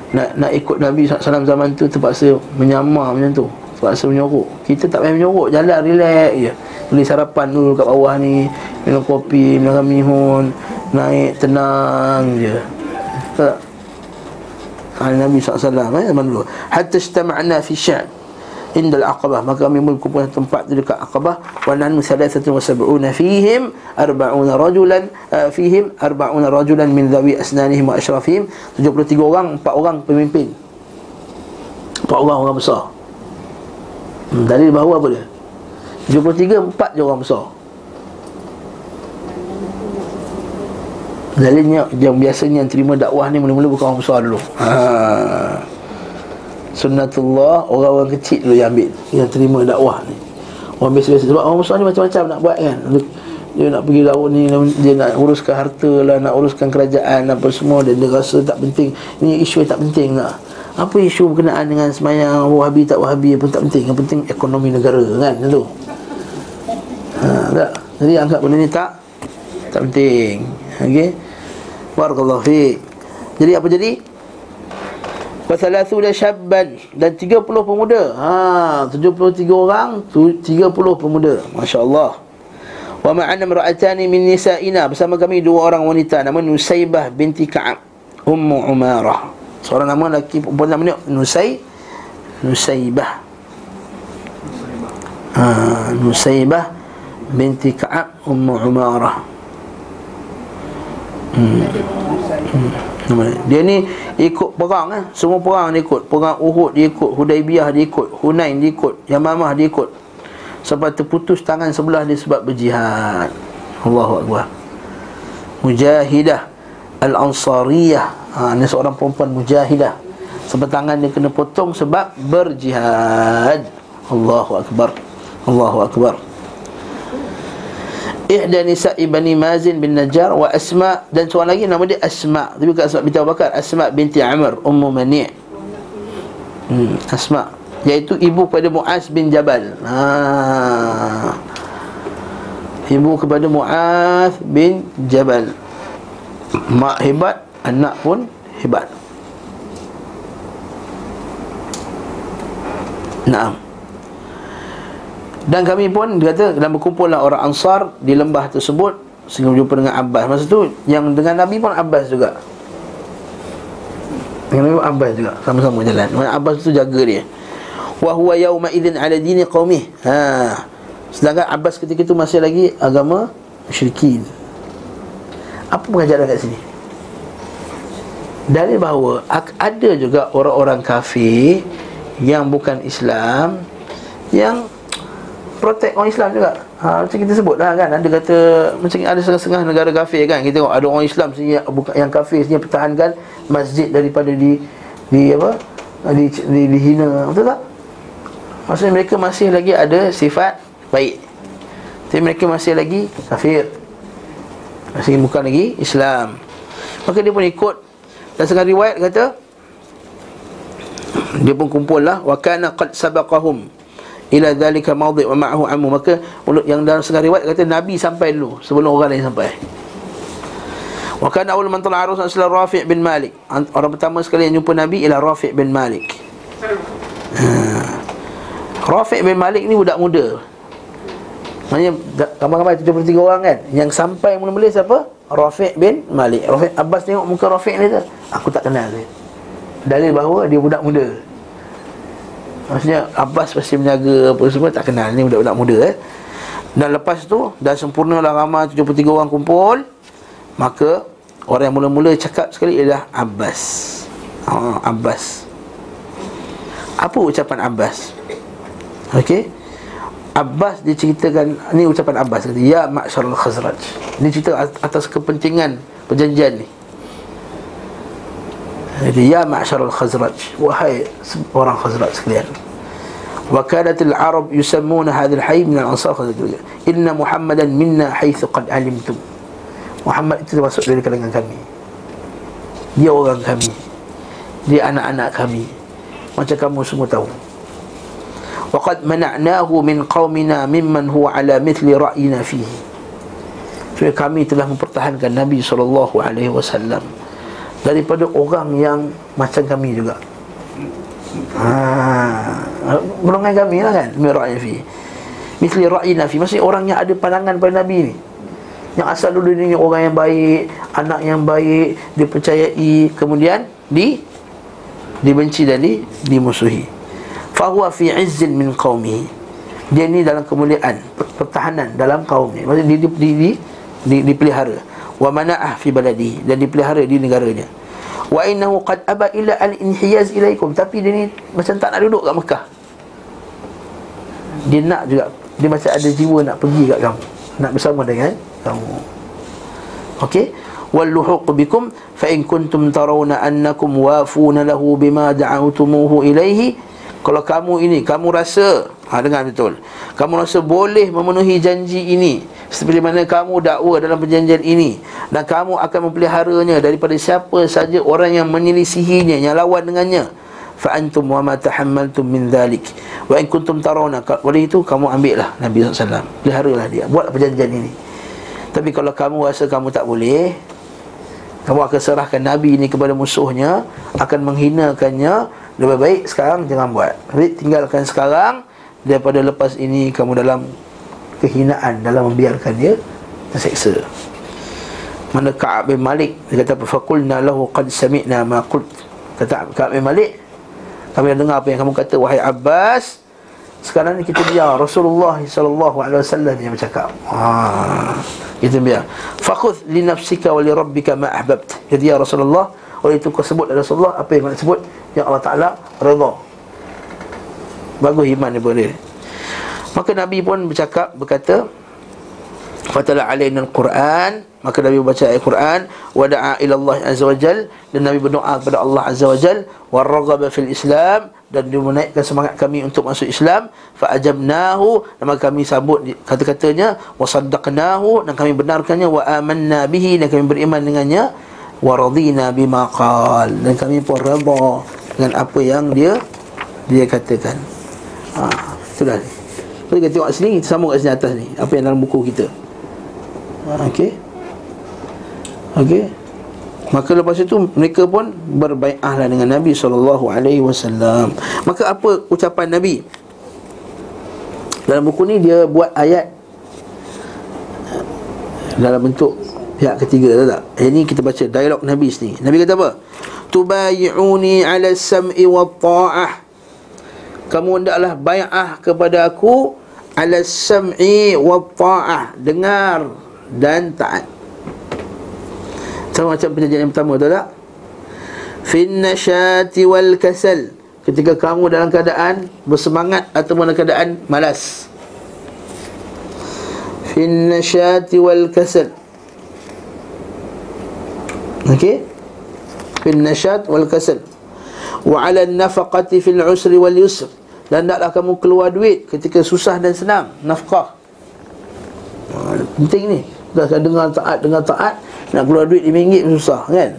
nak nak ikut Nabi SAW zaman tu terpaksa menyamar macam tu. Terpaksa menyorok. Kita tak payah menyorok. Jalan relax je. Beli sarapan dulu kat bawah ni. Minum kopi minum mihun naik tenang je. Tak. Nabi SAW eh, zaman dulu. Hatta istama'na fi sya'an Indal aqabah Maka kami berkumpul tempat di dekat aqabah Wa nanu salathatun wa sab'una fihim Arba'una rajulan uh, Fihim arba'una rajulan min dhawi asnanihim wa ashrafihim 73 orang, 4 orang pemimpin 4 orang orang besar hmm, Dari bahawa apa dia? 73, 4 je orang besar Dalilnya yang biasanya yang terima dakwah ni mula-mula bukan orang besar dulu. Ha. Sunnatullah orang-orang kecil dulu yang ambil yang terima dakwah ni. Orang biasa-biasa sebab orang besar ni macam-macam nak buat kan. dia nak pergi laut ni dia nak uruskan harta lah nak uruskan kerajaan apa semua. Dan dia rasa tak penting. Ni isu yang tak penting lah. Apa isu berkenaan dengan semayang wahabi tak wahabi pun tak penting. Yang penting ekonomi negara kan tu. Ha, tak? Jadi anggap benda ni tak tak penting. Okey? Barakallahu fiik. Jadi apa jadi Wasalasuna syabban. Dan 30 pemuda. Ha, 73 orang 30 pemuda. Masya Allah Wa ma'ana mra'atani min nisa'ina. Bersama kami dua orang wanita. Nama Nusaybah binti Ka'ab. Ummu Umarah. Seorang nama lelaki perempuan namanya Nusay Nusaybah. Ha, Nusaybah binti Ka'ab Ummu Umarah. Hmm. Hmm. Dia ni ikut perang eh. Semua perang dia ikut. Perang Uhud dia ikut, Hudaibiyah dia ikut, Hunain dia ikut, Yamamah dia ikut. Sampai terputus tangan sebelah dia sebab berjihad. Allahu akbar. Mujahidah Al-Ansariyah. Ha, ni seorang perempuan mujahidah. Sebab tangan dia kena potong sebab berjihad. Allahu akbar. Allahu akbar ihda nisa ibni mazin bin najjar wa asma dan seorang lagi nama dia asma. Tapi bukan asma binti Abu Bakar asma binti Amr ummu mani' hmm, asma. Iaitu ibu kepada Muaz bin Jabal. Ha. ibu kepada Muaz bin Jabal. Mak hebat anak pun hebat. Naam. Dan kami pun dia kata dan berkumpullah orang Ansar di lembah tersebut sehingga berjumpa dengan Abbas. Masa tu yang dengan Nabi pun Abbas juga. Dengan Nabi pun Abbas juga sama-sama jalan. Maksudnya Abbas tu jaga dia. Wa huwa yauma idzin ala dini qaumih. Ha. Sedangkan Abbas ketika itu masih lagi agama musyrikin. Apa pengajaran kat sini? Dalil bahawa ada juga orang-orang kafir yang bukan Islam yang protect orang Islam juga. Ha, Macam kita sebut lah kan Ada kata Macam ada setengah-setengah negara kafir kan Kita tengok ada orang Islam sini bukan Yang kafir sini pertahankan Masjid daripada di Di apa di, di, dihina. Betul tak? Maksudnya mereka masih lagi ada sifat baik. Tapi mereka masih lagi kafir. Masih bukan lagi Islam. Maka dia pun ikut. Dan setengah riwayat kata Dia pun kumpul lah Wa kana qad sabaqahum ila dhalika mawdi' wa ma'ahu ammu maka yang dalam setengah riwayat kata nabi sampai dulu sebelum orang lain sampai. Wa kana awal man tala'a rasul sallallahu rafi' bin malik. Orang pertama sekali yang jumpa nabi ialah rafi' bin malik. Ha. rafi' bin malik ni budak muda. Maksudnya kamar-kamar 73 orang kan? Yang sampai mula-mula siapa? Rafiq bin Malik. Rafiq Abbas tengok muka Rafiq ni tu Aku tak kenal dia. Dalil bahawa dia budak muda Maksudnya Abbas pasti menjaga apa semua tak kenal ni budak-budak muda eh. Dan lepas tu dah sempurnalah ramai 73 orang kumpul maka orang yang mula-mula cakap sekali ialah Abbas. Ha, Abbas. Apa ucapan Abbas? Okey. Abbas diceritakan ni ucapan Abbas kata ya ma'syarul khazraj. Ni cerita atas kepentingan perjanjian ni. Jadi ya ma'syarul khazraj Wahai orang khazraj sekalian Wa kanatil arab yusammuna hadhal hayy min al-ansar khazraj Inna muhammadan minna haythu qad alimtum Muhammad itu termasuk dari kalangan kami Dia orang kami Dia anak-anak kami Macam kamu semua tahu Waqad mana'nahu min qawmina mimman huwa ala mithli ra'yina fihi Jadi kami telah mempertahankan Nabi sallallahu alaihi wasallam daripada orang yang macam kami juga. Ha, golongan kami lah kan, mira'i fi. Misli ra'ina fi, maksudnya orang yang ada pandangan pada Nabi ni. Yang asal dulu ni orang yang baik, anak yang baik, dipercayai, kemudian di dibenci dan di, dimusuhi. Fa huwa fi 'izzin min qaumihi. Dia ni dalam kemuliaan, pertahanan dalam kaumnya. Maksudnya di, di, di, di, dipelihara wa mana'ah fi baladi dan dipelihara di negaranya wa innahu qad aba ila al inhiyaz ilaikum. Tapi dia ni macam tak nak duduk kat Mekah. Dia nak juga dia macam ada jiwa nak pergi kat kamu. Nak bersama dengan kamu. Okey? Wal luhuq bikum fa in kuntum tarawna annakum wafuna lahu bima da'awtumuhu ilaihi Kalau kamu ini Kamu rasa ha, Dengar betul. Kamu rasa boleh memenuhi janji ini Seperti mana kamu dakwa dalam perjanjian ini. Dan kamu akan mempeliharanya Daripada siapa saja orang yang menyelisihinya Yang lawan dengannya. Fa'antum wa ma tahammaltum min dhalik. Wa in kuntum tarawna. Oleh itu kamu ambil lah Nabi SAW Peliharalah dia. Buat perjanjian ini. Tapi kalau kamu rasa kamu tak boleh Kamu akan serahkan Nabi ini kepada musuhnya Akan menghinakannya lebih baik sekarang jangan buat. Lebih tinggalkan sekarang Daripada lepas ini kamu dalam Kehinaan dalam membiarkan dia Terseksa. Mana Ka'ab bin Malik Dia kata Fakulna lahu qad sami'na ma qult. Kata Ka'ab bin Malik Kami dengar apa yang kamu kata Wahai Abbas. Sekarang ni kita biar Rasulullah SAW yang bercakap. Haa Kita biar Fakhudh li nafsika wa li rabbika ma ahbabt Jadi ya Rasulullah Oleh itu kau sebut Rasulullah Apa yang kau sebut? Yang Allah Ta'ala redha. Bagus iman dia boleh. Maka Nabi pun bercakap, berkata Fatala alaina al-Quran. Maka Nabi baca ayat Quran Wada'a ila Allah Azza wa Jal. Dan Nabi berdoa kepada Allah Azza wa Jal Warragaba fil Islam. Dan dia menaikkan semangat kami untuk masuk Islam. Fa'ajabnahu. Dan maka kami sambut kata-katanya Wasaddaqnahu Dan kami benarkannya Wa amanna bihi. Dan kami beriman dengannya Waradina bima qal Dan kami pun redha dengan apa yang dia dia katakan. Ha, itulah ni. Kita tengok sini, kita sambung kat sini atas ni. Apa yang dalam buku kita. Ha, okey. Okey. Maka lepas itu mereka pun berbaiatlah dengan Nabi sallallahu alaihi wasallam. Maka apa ucapan Nabi? Dalam buku ni dia buat ayat dalam bentuk pihak ketiga tak? Tak? Ini kita baca dialog Nabi sini. Nabi kata apa? tubayi'uni ala sam'i wa ta'ah. Kamu hendaklah bai'ah kepada aku ala sam'i wa ta'ah. Dengar dan taat. Sama macam perjanjian yang pertama tak? Fin nashati wal kasal. Ketika kamu dalam keadaan bersemangat atau dalam keadaan malas. Fin nashati wal kasal okey? Fil nasyad wal kasal. Wa 'ala an-nafaqati fil 'usri wal yusr. Dan hendaklah kamu keluar duit ketika susah dan senang. Nafkah. Ha, penting ni. Dah dengar taat dengar taat nak keluar duit RM5 susah kan?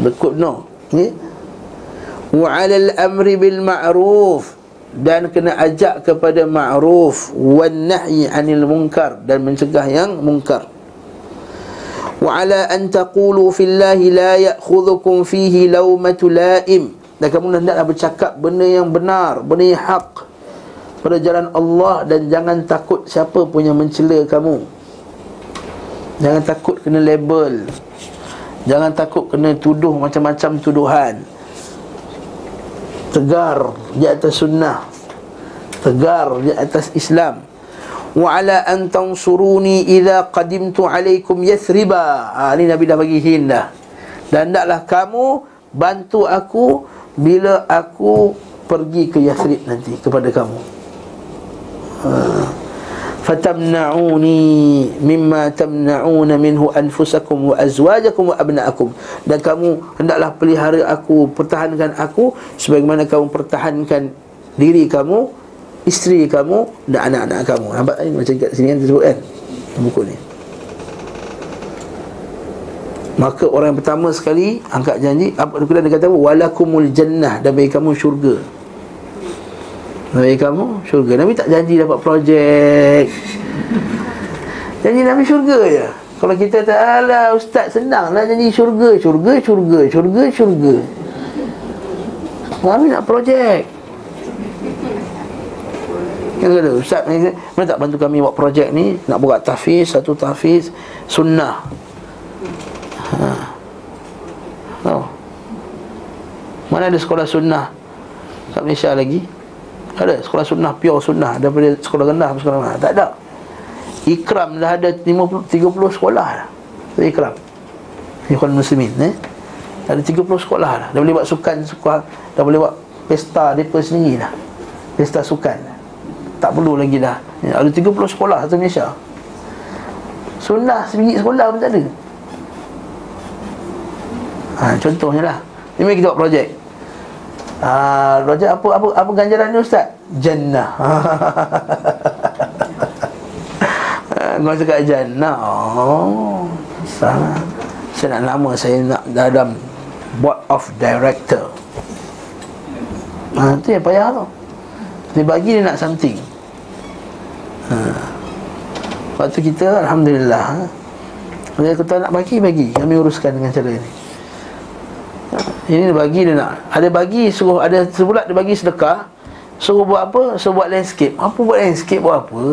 Bekut no. Ni wa 'ala al-amri bil ma'ruf. Dan kena ajak kepada ma'ruf. Wan nahyi 'anil munkar. Dan mencegah yang munkar Wa ala an taqulu fillahi la ya'khudhukum fihi lawmatu la'im dan kamu hendaklah bercakap benda yang benar, benda yang hak pada jalan Allah dan jangan takut siapa pun yang mencela kamu. Jangan takut kena label. Jangan takut kena tuduh macam-macam tuduhan. Tegar di atas sunnah. Tegar di atas Islam ala an tansuruni idza qadimtu alaikum yathriba ha ni nabi dah bagi hint dah. Dan hendaklah kamu bantu aku bila aku pergi ke Yathrib nanti kepada kamu. Ha. fatamna'uni mimma tamna'una minhu anfusakum wa azwajakum wa abna'akum. Dan kamu hendaklah pelihara aku pertahankan aku sebagaimana kamu pertahankan diri kamu isteri kamu dan anak-anak kamu. Nampak ni macam kat sini kan disebut kan? Buku ni. Maka orang yang pertama sekali angkat janji apa dia kata walakumul jannah dan bagi kamu syurga. Bagi kamu syurga. Nabi tak janji dapat projek. Janji Nabi syurga je. Kalau kita tak ala ustaz senang lah janji syurga, syurga, syurga, syurga, syurga. Nabi nak projek. Yang kata Ustaz ni Mana tak bantu kami buat projek ni? Nak buat tahfiz Satu tahfiz Sunnah. Ha. oh. Mana ada sekolah sunnah? Kat Malaysia lagi. Ada sekolah sunnah Pure sunnah. Daripada sekolah rendah Sekolah rendah? Tak ada. Ikram dah ada 50, 30 sekolah dah. Ikram. Ikhwan Muslimin eh? Ada 30 sekolah dah. Dah boleh buat sukan sekolah, Dah boleh buat pesta Mereka sendiri dah. Pesta sukan tak perlu lagi dah Ada 30 sekolah satu Malaysia Sunnah sebiji sekolah pun tak ada ha, Contohnya lah Ini mari kita buat projek Ah, Roger apa apa apa ganjaran ni ustaz? Jannah. Kau cakap jannah. Oh. Salah. Saya nak nama saya nak dalam board of director. Ha, tu yang payah tu. Dia bagi dia nak something. Ha. Waktu kita alhamdulillah. Ha. Dia kata nak bagi bagi. Kami uruskan dengan cara ini. Ini dia bagi dia nak Ada bagi suruh Ada sebulat dia bagi sedekah Suruh buat apa? Suruh buat landscape Apa buat landscape buat apa?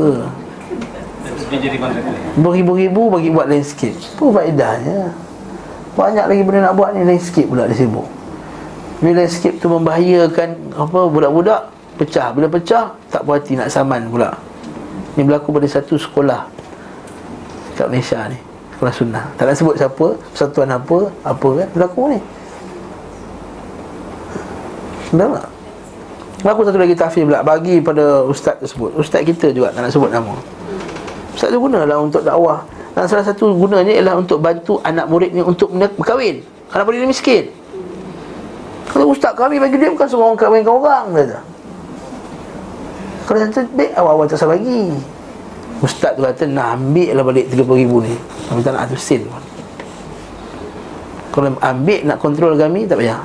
Beribu-ribu bagi buat landscape Apa faedahnya? Banyak lagi benda nak buat ni Landscape pula dia sibuk Bila landscape tu membahayakan Apa budak-budak Pecah Bila pecah Tak puas hati nak saman pula Ini berlaku pada satu sekolah Kat Malaysia ni Sekolah sunnah. Tak nak sebut siapa Persatuan apa Apa kan Berlaku ni. Faham tak? Aku satu lagi tafsir pula Bagi pada ustaz tersebut. Ustaz kita juga Tak nak sebut nama. Ustaz tu gunalah untuk dakwah. Dan salah satu gunanya Ialah untuk bantu anak murid ni Untuk berkahwin. Anak murid ni miskin. Kalau ustaz kami bagi dia Bukan semua orang kahwinkan orang kata. Kalau yang terbaik Awal-awal tak usah bagi Ustaz tu kata Nak ambil lah balik 30 ribu ni. Minta nak atus sen. Kalau ambil nak kontrol kami Tak payah.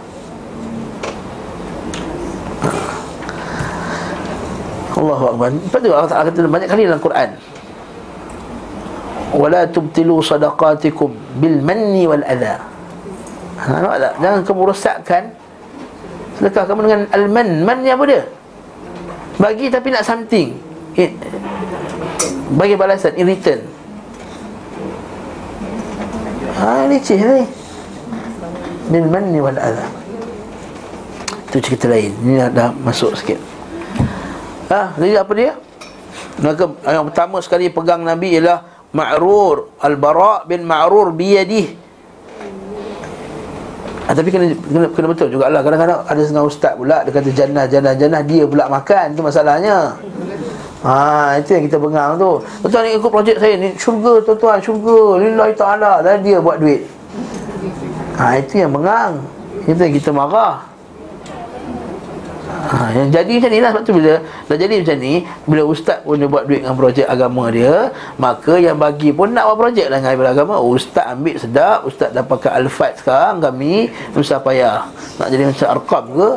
Allahu Akbar. Lepas tu Allah Ta'ala kata banyak kali dalam Quran Wala tubtilu sadaqatikum bil manni wal adha. Ha, tak? Jangan kamu rosakkan Sedekah kamu dengan al-man Man ni apa dia? Bagi tapi nak something. It, Bagi balasan in return. Ha, ini cih ni. Bil manni wal adha. Itu cerita lain. Ini dah masuk sikit. Ha, jadi apa dia? Maka yang pertama sekali pegang Nabi ialah Ma'rur Al-Bara' bin Ma'rur biyadih ha, Tapi kena, kena, kena betul jugalah. Kadang-kadang ada setengah ustaz pula Dia kata jannah, jannah, jannah Dia pula makan, itu masalahnya. Ha, itu yang kita bengang tu. Tuan ni ikut projek saya ni Syurga tuan-tuan, syurga. Lillahi ta'ala Dan dia buat duit. Ha, itu yang bengang. Itu yang kita marah ha, jadi macam ni lah Sebab tu bila Dah jadi macam ni Bila ustaz pun dia buat duit dengan projek agama dia Maka yang bagi pun nak buat projek lah dengan agama Ustaz ambil sedap Ustaz dah pakai alfat sekarang Kami Usah payah Nak jadi macam arkam ke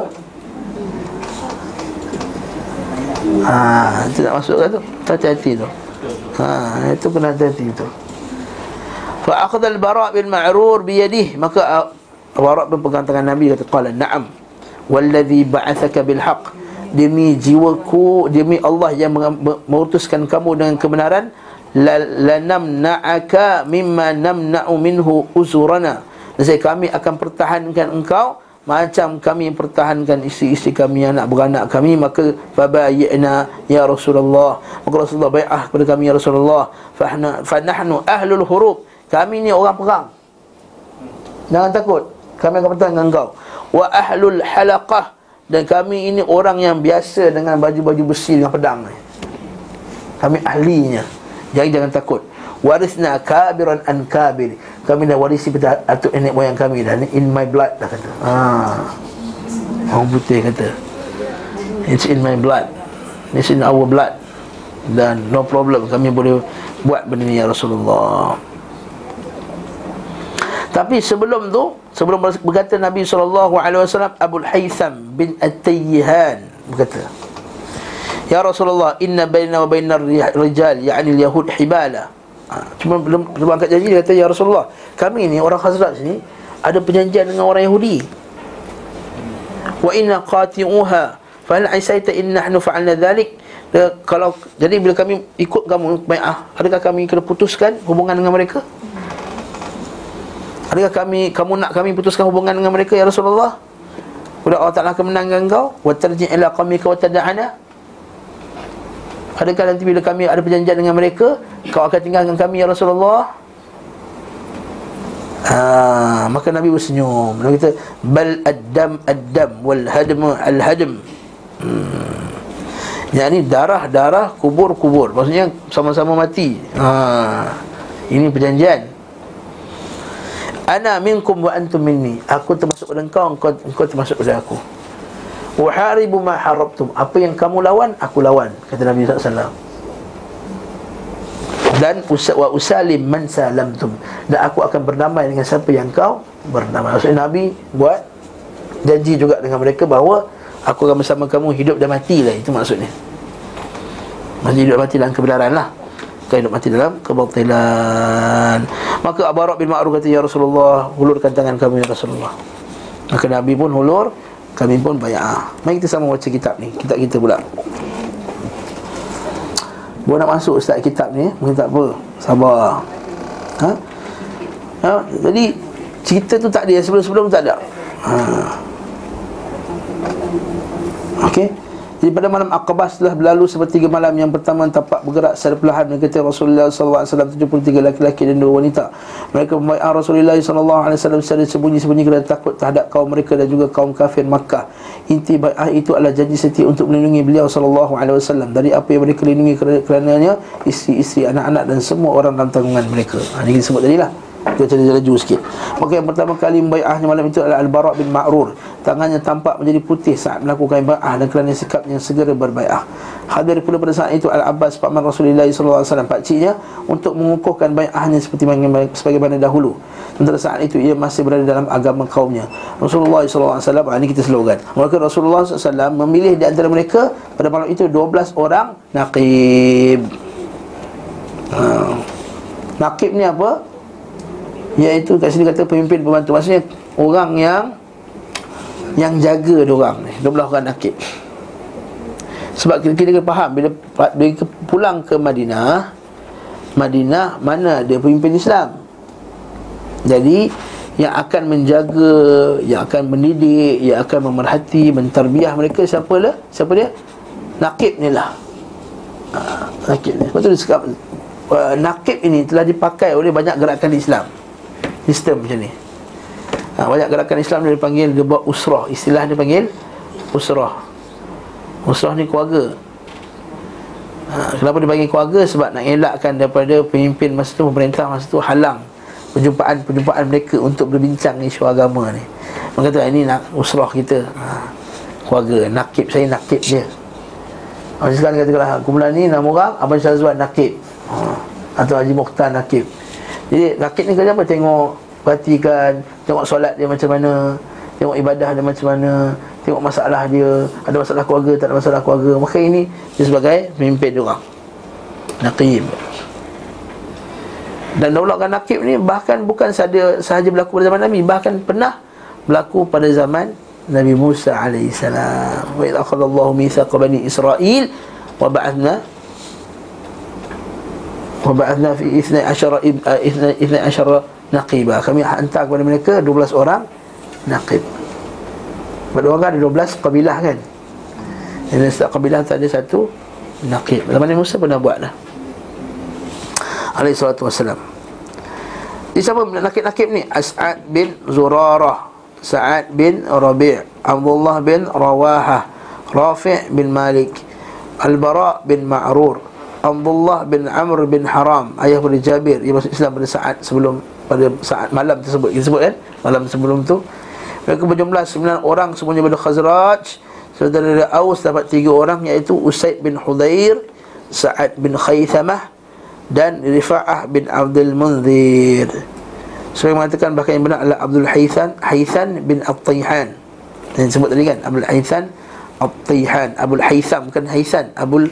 Ha, itu nak masuk tu? Hati-hati tu. Ha, itu kena hati-hati tu. Fa akhadha al-Bara' bin Ma'rur bi yadihi maka Bara' pun pegang tangan Nabi kata qala na'am Walladhi ba'athaka bilhaq. Demi jiwaku Demi Allah yang mengutuskan kamu dengan kebenaran Lanam na'aka mimma namna'u minhu uzurana. Dan kami akan pertahankan engkau Macam kami pertahankan isteri-isteri kami Anak beranak kami. Maka Fabayi'na Ya Rasulullah. Maka Rasulullah bai'ah kepada kami Ya Rasulullah Fanahnu ahlul hurub. Kami ni orang perang. Jangan takut Kami akan pertahankan engkau wa ahlul halaqah dan kami ini orang yang biasa dengan baju-baju besi dengan pedang ni. Kami ahlinya. Jadi jangan takut. Warisna kabiran an kabir. Kami dah warisi pada atuk nenek moyang kami dah in my blood dah kata. Ha. Orang putih kata. It's in my blood. It's in our blood. Dan no problem kami boleh buat benda ni ya Rasulullah. Tapi sebelum tu Sebelum berkata Nabi SAW Abu Haytham bin At-Tayyihan Berkata Ya Rasulullah Inna baina wa baina rijal Ya'ni yahud hibala. Ha, Cuma belum, belum angkat janji Dia kata Ya Rasulullah Kami ni orang Khazraj ni Ada perjanjian dengan orang Yahudi. Wa inna qati'uha Fahal aisaita inna nahnu fa'alna dhalik. Kalau jadi bila kami ikut kamu baik ah adakah kami kena putuskan hubungan dengan mereka Adakah kami kamu nak kami putuskan hubungan dengan mereka ya Rasulullah? Sudah Allah Taala akan menangkan engkau wa tarji' ila qaumika wa tad'ana. Adakah nanti bila kami ada perjanjian dengan mereka, kau akan tinggalkan kami ya Rasulullah? Ha, maka Nabi bersenyum. Nabi kata, "Bal ad-dam ad-dam wal hadm al-hadm." Hmm. Yang ini darah-darah, kubur-kubur. Maksudnya sama-sama mati. Ha. Ini perjanjian. Ana minkum wa antum minni. Aku termasuk pada engkau, engkau, engkau termasuk pada aku. Uharibu ma harabtum Apa yang kamu lawan, aku lawan Kata Nabi SAW Dan wa usalim man salamtum. Dan aku akan berdamai dengan siapa yang kau berdamai. Maksudnya Nabi buat janji juga dengan mereka bahawa Aku akan bersama kamu hidup dan mati lah. Itu maksudnya. Maksudnya hidup dan mati dalam kebenaran lah Kau hidup mati dalam kebatilan. Maka Abu Arab bin Ma'ruf kata Ya Rasulullah Hulurkan tangan kami Ya Rasulullah. Maka Nabi pun hulur kami pun bayar. Mari kita sama baca kitab ni Kitab kita pula. Buat nak masuk Ustaz kitab ni Mungkin tak apa? Sabar. Ha? ha? Jadi Cerita tu tak ada Sebelum-sebelum tak ada. Ha. Okey jadi pada malam Aqabah setelah berlalu sepertiga malam yang pertama tapak bergerak secara perlahan mengikuti Rasulullah SAW 73 laki-laki dan dua wanita. Mereka membaiat Rasulullah SAW secara sembunyi-sembunyi kerana takut terhadap kaum mereka dan juga kaum kafir Makkah. Inti baiat itu adalah janji setia untuk melindungi beliau SAW dari apa yang mereka lindungi kerananya isteri-isteri, anak-anak dan semua orang dalam tanggungan mereka. Ha, ini kita sebut tadi lah. Kita cerita laju sikit. Maka yang pertama kali membaiahnya malam itu adalah Al-Bara' bin Ma'rur. Tangannya tampak menjadi putih saat melakukan bai'ah Dan kerana sikapnya segera berbai'ah. Hadir pula pada saat itu Al-Abbas Pakman Rasulullah SAW Pakciknya Untuk mengukuhkan bai'ahnya seperti sebagaimana dahulu. Sementara saat itu ia masih berada dalam agama kaumnya. Rasulullah SAW Ini kita slogan. Maka Rasulullah SAW memilih di antara mereka Pada malam itu 12 orang Naqib. Ha. Naqib ni apa? Iaitu kat sini kata pemimpin pembantu. Maksudnya orang yang Yang jaga diorang ni 12 orang nakib. Sebab kita, kena faham Bila dia pulang ke Madinah Madinah mana dia pemimpin Islam? Jadi Yang akan menjaga Yang akan mendidik Yang akan memerhati Mentarbiah mereka Siapa lah? Siapa dia? Nakib ni lah. Ha, Nakib ni. Betul dia cakap uh, Nakib ini telah dipakai oleh banyak gerakan Islam sistem macam ni. Ha, banyak gerakan Islam dia dipanggil dia buat usrah. Istilah dia panggil usrah. Usrah ni keluarga. Ha, kenapa dia panggil keluarga? Sebab nak elakkan daripada pemimpin masa tu pemerintah masa tu halang perjumpaan-perjumpaan mereka untuk berbincang isu agama ni. Mereka kata ini nak usrah kita. Ha, keluarga nakib. Saya nakib dia. Macam sekarang kata kalau kumpulan ni enam orang Abang Syazwan nakib. Ha, Atau Haji Mokhtar nakib jadi rakit ni kerja apa? Tengok Perhatikan Tengok solat dia macam mana Tengok ibadah dia macam mana Tengok masalah dia Ada masalah keluarga Tak ada masalah keluarga. Maka ini Dia sebagai Pemimpin dia orang. Naqib. Dan daulakan Naqib ni Bahkan bukan sahaja, sahaja berlaku pada zaman Nabi Bahkan pernah Berlaku pada zaman Nabi Musa AS Wa idha akhadallahu mithaqa bani Israel Wa ba'athna wa ba'athna fi ithna asyara ithna ithna asyara naqiba. Kami hantar kepada mereka 12 orang naqib. Pada orang ada 12 kabilah kan? Dan setiap kabilah tu ada satu naqib. Zaman Musa pernah buat dah. Alaihi salatu wassalam. Di siapa nakib-nakib ni? As'ad bin Zurarah Sa'ad bin Rabi' Abdullah bin Rawahah Rafi' bin Malik Al-Bara' bin Ma'rur Abdullah bin Amr bin Haram ayah pada Jabir. Ia masuk Islam pada saat sebelum pada saat malam tersebut. Kita sebut kan? Malam sebelum tu. Mereka berjumlah 9 orang semuanya pada Khazraj. Saudara dari Aus dapat 3 orang iaitu Usaid bin Hudair Sa'ad bin Khaythamah dan Rifa'ah bin Abdul Munzir. Saya mengatakan bahkan yang benar adalah Abdul Haythan Haythan bin At-Tayhan. Yang sebut tadi kan? Abdul Haythan At-Tayhan. Abdul Haytham bukan Haythan. Abdul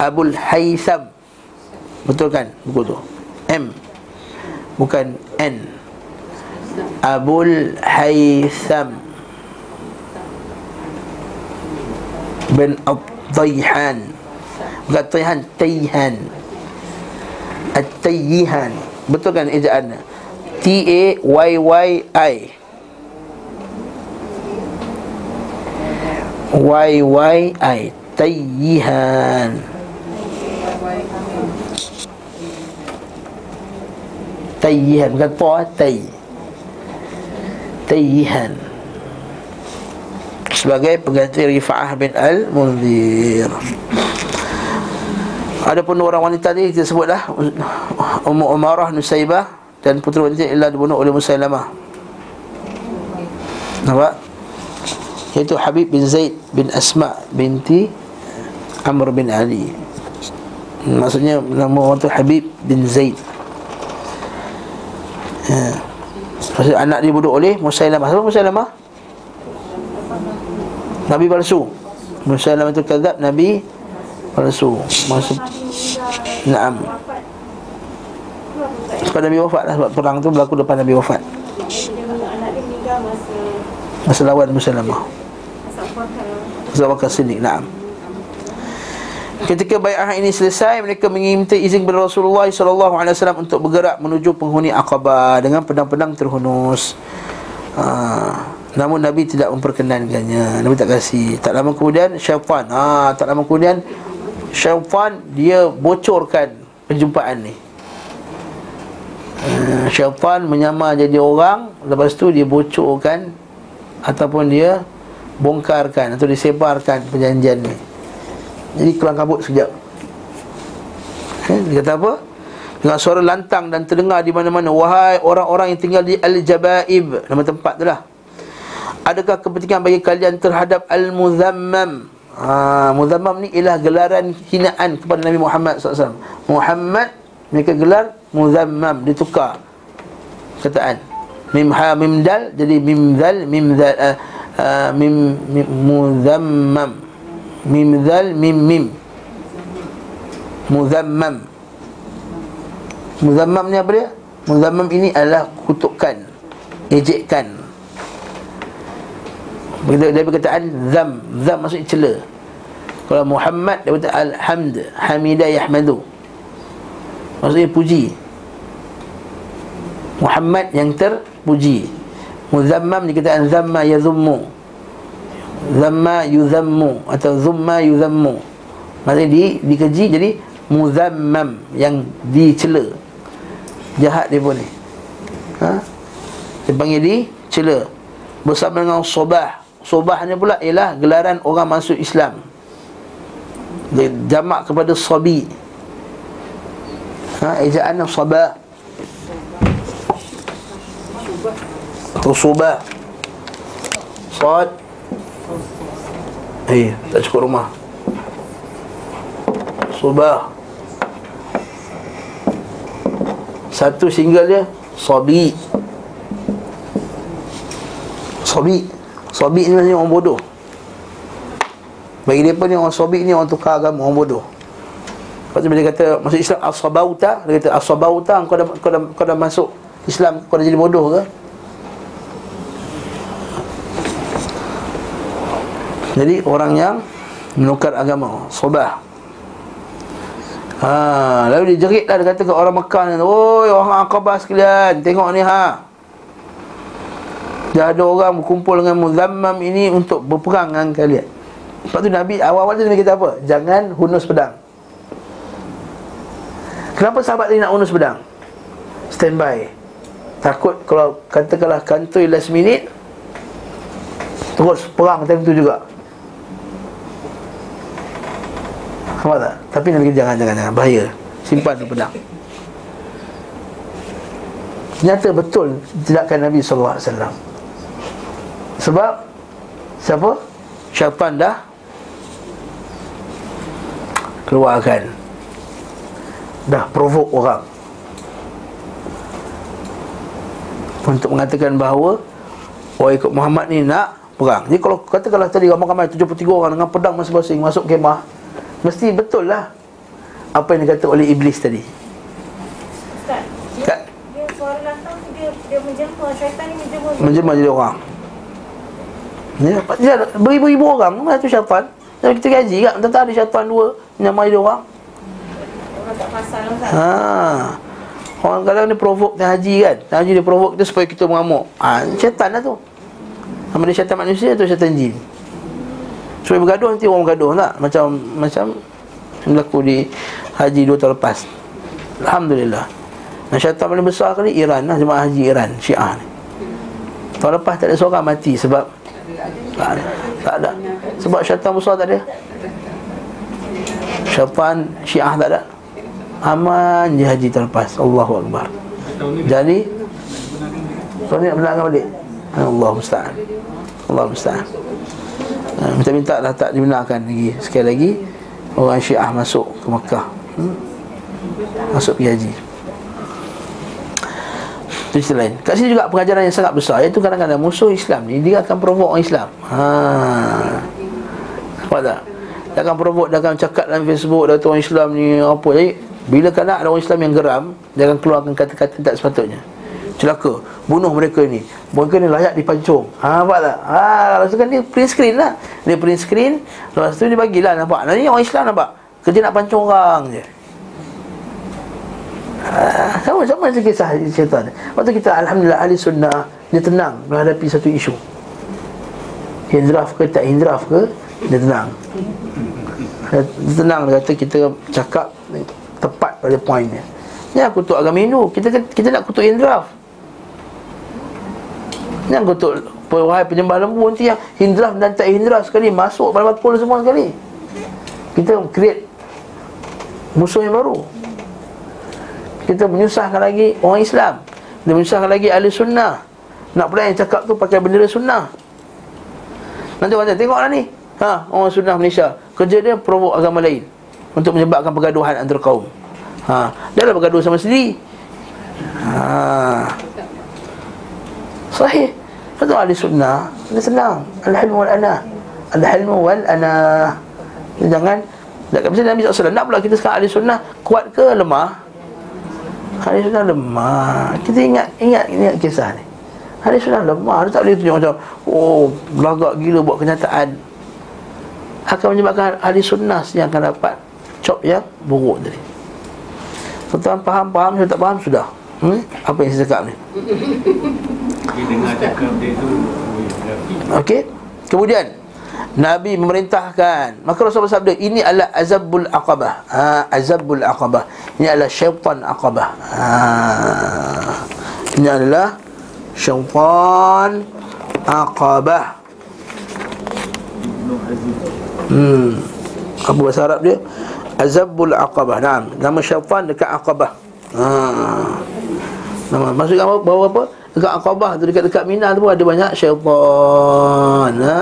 Abul Haytham Betul kan? Buku tu. M. Bukan N. Abul Haytham Bin At-Tayhan Bukan Tayhan Tayhan. At-Tayyihan. Betul kan ejaan T-A-Y-Y-I Y-Y-I Tayyihan Tayyihan Bukan to Tay Tayyihan Sebagai pengganti Rifa'ah bin Al-Munzir. Ada pun orang wanita ni Kita sebutlah Ummu Umarah Nusaibah Dan putera wanita Illa dibunuh oleh Musailamah. Nampak? Iaitu Habib bin Zaid bin Asma binti Amr bin Ali. Maksudnya nama orang tu Habib bin Zaid ya. Maksudnya anak dia bunuh oleh Musailamah. Siapa Musailamah? Nabi palsu. Musailamah itu kazab Nabi palsu. Maksud Naam. Sebab Nabi wafat lah. Sebab perang tu berlaku depan Nabi wafat. Masa Masa lawan Musailamah. Masa Bakar Abu Bakar Siddiq Naam Ketika bai'ah ini selesai mereka meminta izin kepada Rasulullah wasallam untuk bergerak menuju penghuni Aqabah dengan pedang-pedang terhunus. Ha, namun Nabi tidak memperkenankannya. Nabi tak kasih. Tak lama kemudian syaitan. Ha, tak lama kemudian syaitan dia bocorkan perjumpaan ni. Ha, syaitan menyamar jadi orang lepas tu dia bocorkan ataupun dia bongkarkan atau disebarkan perjanjian ni. Jadi kelang kabut sekejap. Eh, Dia kata apa? Dengan suara lantang dan terdengar di mana-mana. Wahai orang-orang yang tinggal di Al-Jabaib. Nama tempat tu lah. Adakah kepentingan bagi kalian terhadap Al-Muzammam? Ha, Muzammam ni ialah gelaran hinaan kepada Nabi Muhammad SAW Muhammad mereka gelar Muzammam. Ditukar Kataan. Mim ha mim dal Jadi mim dal Mim dal uh, uh, mim, mim Muzammam Mim zal mim mim. Muzammam. Muzammam ni apa dia? Muzammam ini adalah kutukan Ejekkan. Dia berkataan Zam Zam maksudnya cela. Kalau Muhammad Dia berkata Alhamd Hamidah Yahmadu. Maksudnya puji. Muhammad yang terpuji. Muzammam dikatakan Zamma yazummu Zamma yuzammu Atau zumma yuzammu. Maksudnya di, dikeji jadi Muzammam Yang dicela. Jahat dia pun ni. Ha? Dia panggil dicela Bersama dengan sobah. Sobah ni pula ialah gelaran orang masuk Islam. Dia jamak kepada sabi ha? Ejaan sobah Atau sobah. Sod Eh, tak cukup rumah. Subah Satu single dia Sobi. Sobi. Sobi ni maksudnya orang bodoh. Bagi dia ni orang sobi ni orang tukar agama Orang bodoh. Lepas tu bila dia kata Masuk Islam As-Sabauta Dia kata As-Sabauta kau dah, kau, dah, kau dah masuk Islam Kau dah jadi bodoh ke Jadi orang yang menukar agama Sobah. Ha, Lalu dia jerit lah Dia kata ke orang Mekah ni Oi orang Aqabah sekalian Tengok ni ha. Dah ada orang berkumpul dengan Muzammam ini Untuk berperang dengan kalian. Lepas tu Nabi awal-awal Nabi kata apa? Jangan hunus pedang. Kenapa sahabat ni nak hunus pedang? Standby. Takut kalau katakanlah kantoi last minute Terus perang time tu juga Faham tak? Tapi Nabi kata jangan, jangan, jangan. Bahaya. Simpan tu pedang. Ternyata betul Tidakkan Nabi SAW Sebab Siapa? Syaitan dah Keluarkan. Dah provok orang. Untuk mengatakan bahawa Orang ikut Muhammad ni nak perang. Jadi kalau katakanlah tadi ramai-ramai 73 orang dengan pedang masing-masing Masuk kemah Mesti betul lah Apa yang dikata oleh Iblis tadi. Ustaz dia, Kat. dia suara lantang tu dia, dia menjemur Syaitan ni menjemur Menjemah jadi orang. Ya, dia beribu-ribu orang. Mana tu syaitan Jadi kita gaji kat Tentang ada syaitan dua Menyamai dia orang. Orang tak pasal Ustaz. Ha. Orang kadang dia provok dia haji kan. Haji dia provok kita supaya kita mengamuk. Ha, Syaitan lah tu. Sama dia syaitan manusia atau syaitan jin Supaya bergaduh nanti orang bergaduh tak? Macam Macam Berlaku di Haji dua tahun lepas. Alhamdulillah. Dan syaitan paling besar kali Iran lah Jemaah haji Iran Syiah ni. Tahun lepas tak ada seorang mati Sebab Tak ada Tak ada. Sebab syaitan besar tak ada. Syaitan Syiah tak ada. Aman je haji tahun lepas. Allahu Akbar. Jadi Tahun ni nak balik. Allah musta'an. Allah musta'an ha, Minta-minta dah tak dibenarkan lagi. Sekali lagi Orang syiah masuk ke Mekah. Hmm? Masuk pergi haji. Itu cerita lain. Kat sini juga pengajaran yang sangat besar. Iaitu kadang-kadang musuh Islam ni Dia akan provok orang Islam. Haa Nampak tak? Dia akan provok Dia akan cakap dalam Facebook Dia orang Islam ni Apa? Jadi Bila kadang ada orang Islam yang geram Dia akan keluarkan kata-kata tak sepatutnya Celaka Bunuh mereka ni Mereka ni layak dipancung Ha nampak tak? Ha Lepas tu kan dia print screen lah Dia print screen Lepas tu dia bagilah nampak Ni orang Islam nampak Kerja nak pancung orang je Ah, sama sama macam kisah syaitan. Waktu kita alhamdulillah ahli sunnah dia tenang menghadapi satu isu. Hindraf ke tak hindraf ke dia tenang. Dia tenang dia kata kita cakap tepat pada poinnya. Ni aku kutuk agama Hindu, kita kita nak kutuk hindraf. Aku kutuk wahai penyembah lembu nanti yang hindraf dan tak hindraf sekali masuk pada bakul semua sekali. Kita create musuh yang baru. Kita menyusahkan lagi orang Islam. Dia menyusahkan lagi ahli sunnah. Nak pula yang cakap tu pakai bendera sunnah. Nanti orang tengok lah ni. Ha, Orang sunnah Malaysia. Kerja dia provok agama lain Untuk menyebabkan pergaduhan antara kaum. Ha, Dia dah bergaduh sama sendiri. Ha. Sahih Betul ahli sunnah Dia senang. Al-hilmu wal-ana Al-hilmu wal-ana Jangan Macam Nabi SAW Nak pula kita sekarang ahli sunnah Kuat ke lemah? Hari sudah lemah. Kita ingat ingat ingat kisah ni. Hari sudah lemah. Dia tak boleh tunjuk macam Oh Belagak gila buat kenyataan. Akan menyebabkan Hari sunnah yang akan dapat Cop yang buruk tadi. Tuan faham, faham, saya tak faham, sudah. Hmm? Apa yang saya cakap ni Dia dengar cakap dia tu Okey. Kemudian Nabi memerintahkan. Maka Rasulullah bersabda Ini adalah azabul aqabah. Ha, Azabul aqabah. Ini adalah syaitan aqabah. Ha, Ini adalah Syaitan Aqabah. Hmm. Apa bahasa Arab dia? Azabul aqabah. Nama syaitan dekat aqabah. Ha. Nama Maksudnya apa? Bahawa apa? Dekat aqabah tu Dekat-dekat Mina tu pun ada banyak syaitan. Ha.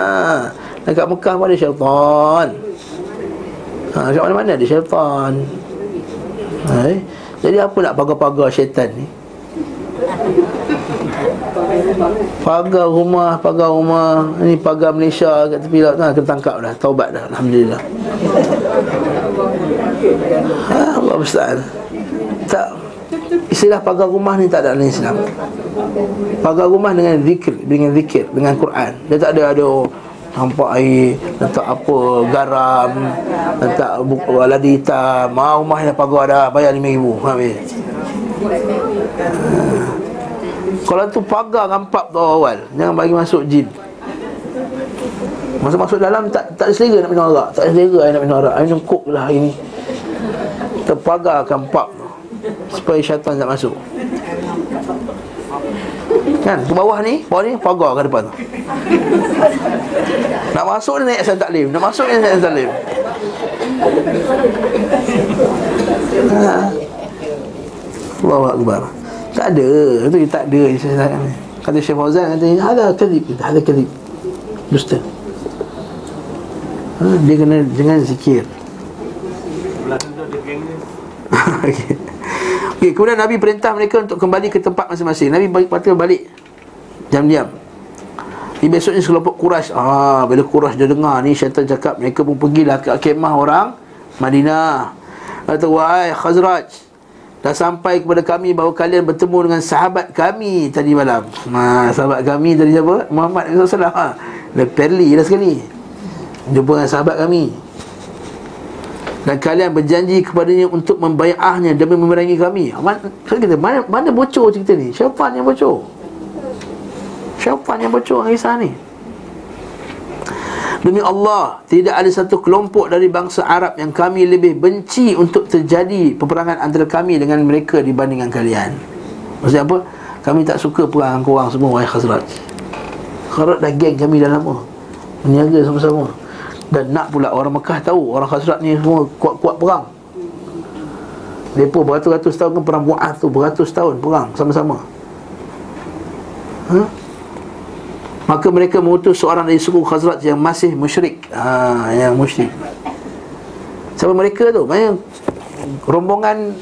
Dekat Mekah pun ada syaitan. Ha, Dekat mana-mana ada syaitan. Ha? Jadi apa nak pagar-pagar syaitan ni? Pagar rumah, pagar rumah. Ini pagar Malaysia kat tepi laut. Ha, Kena tangkap dah, taubat dah Alhamdulillah. Ha, Allah bersta'an Tak Istilah pagar rumah ni tak ada dalam Islam. Pagar rumah dengan zikir Dengan zikir, dengan Quran. Dia tak ada ada Nampak air Letak apa Garam Letak buku ladi hitam. Maa rumah yang pagar dah Bayar RM5,000 Habis ha. Kalau tu pagar rampak tu awal Jangan bagi masuk jin. Masa masuk dalam tak tak selera nak minum arak. Tak selera nak minum arak. Minum kok lah hari ni. Terpagar kampak Supaya syaitan tak masuk Kan? Ke bawah ni, bawah ni pagar ke depan tu. Nak masuk ni naik asal taklim. Nak masuk ni naik asal taklim. Ha. Allahu Akbar. Tak ada. Itu tak ada. Kata Syekh Fauzan kata, "Ada kadhib, ada kadhib." Dusta. Ha, dia kena jangan zikir. Belakang tu ada geng ni Okey. Okey, kemudian Nabi perintah mereka untuk kembali ke tempat masing-masing. Nabi balik kata balik diam-diam. Di besoknya sekelompok Quraisy, ah bila Quraisy dia dengar ni syaitan cakap mereka pun pergilah ke kemah orang Madinah. Kata wahai Khazraj, dah sampai kepada kami bahawa kalian bertemu dengan sahabat kami tadi malam. Ha, sahabat kami tadi siapa? Muhammad SAW. Ha, dah perli dah sekali. Jumpa dengan sahabat kami dan kalian berjanji kepadanya untuk membayahnya demi memerangi kami. Mana, kita, mana, mana bocor cerita ni? Syaitan yang bocor. Syaitan yang bocor kisah ni. Demi Allah, tidak ada satu kelompok dari bangsa Arab yang kami lebih benci untuk terjadi peperangan antara kami dengan mereka dibandingkan kalian. Maksudnya apa? Kami tak suka perang korang semua, wahai Khazraj. Khazraj dah geng kami dah lama. Meniaga sama-sama. Dan nak pula orang Mekah tahu Orang Khazraj ni semua kuat-kuat perang. Mereka beratus-ratus tahun kan perang Mu'ad tu Beratus tahun perang sama-sama. Ha? Maka mereka mengutus seorang dari suku Khazraj yang masih musyrik. Ha, Yang musyrik. Siapa mereka tu? Maksudnya rombongan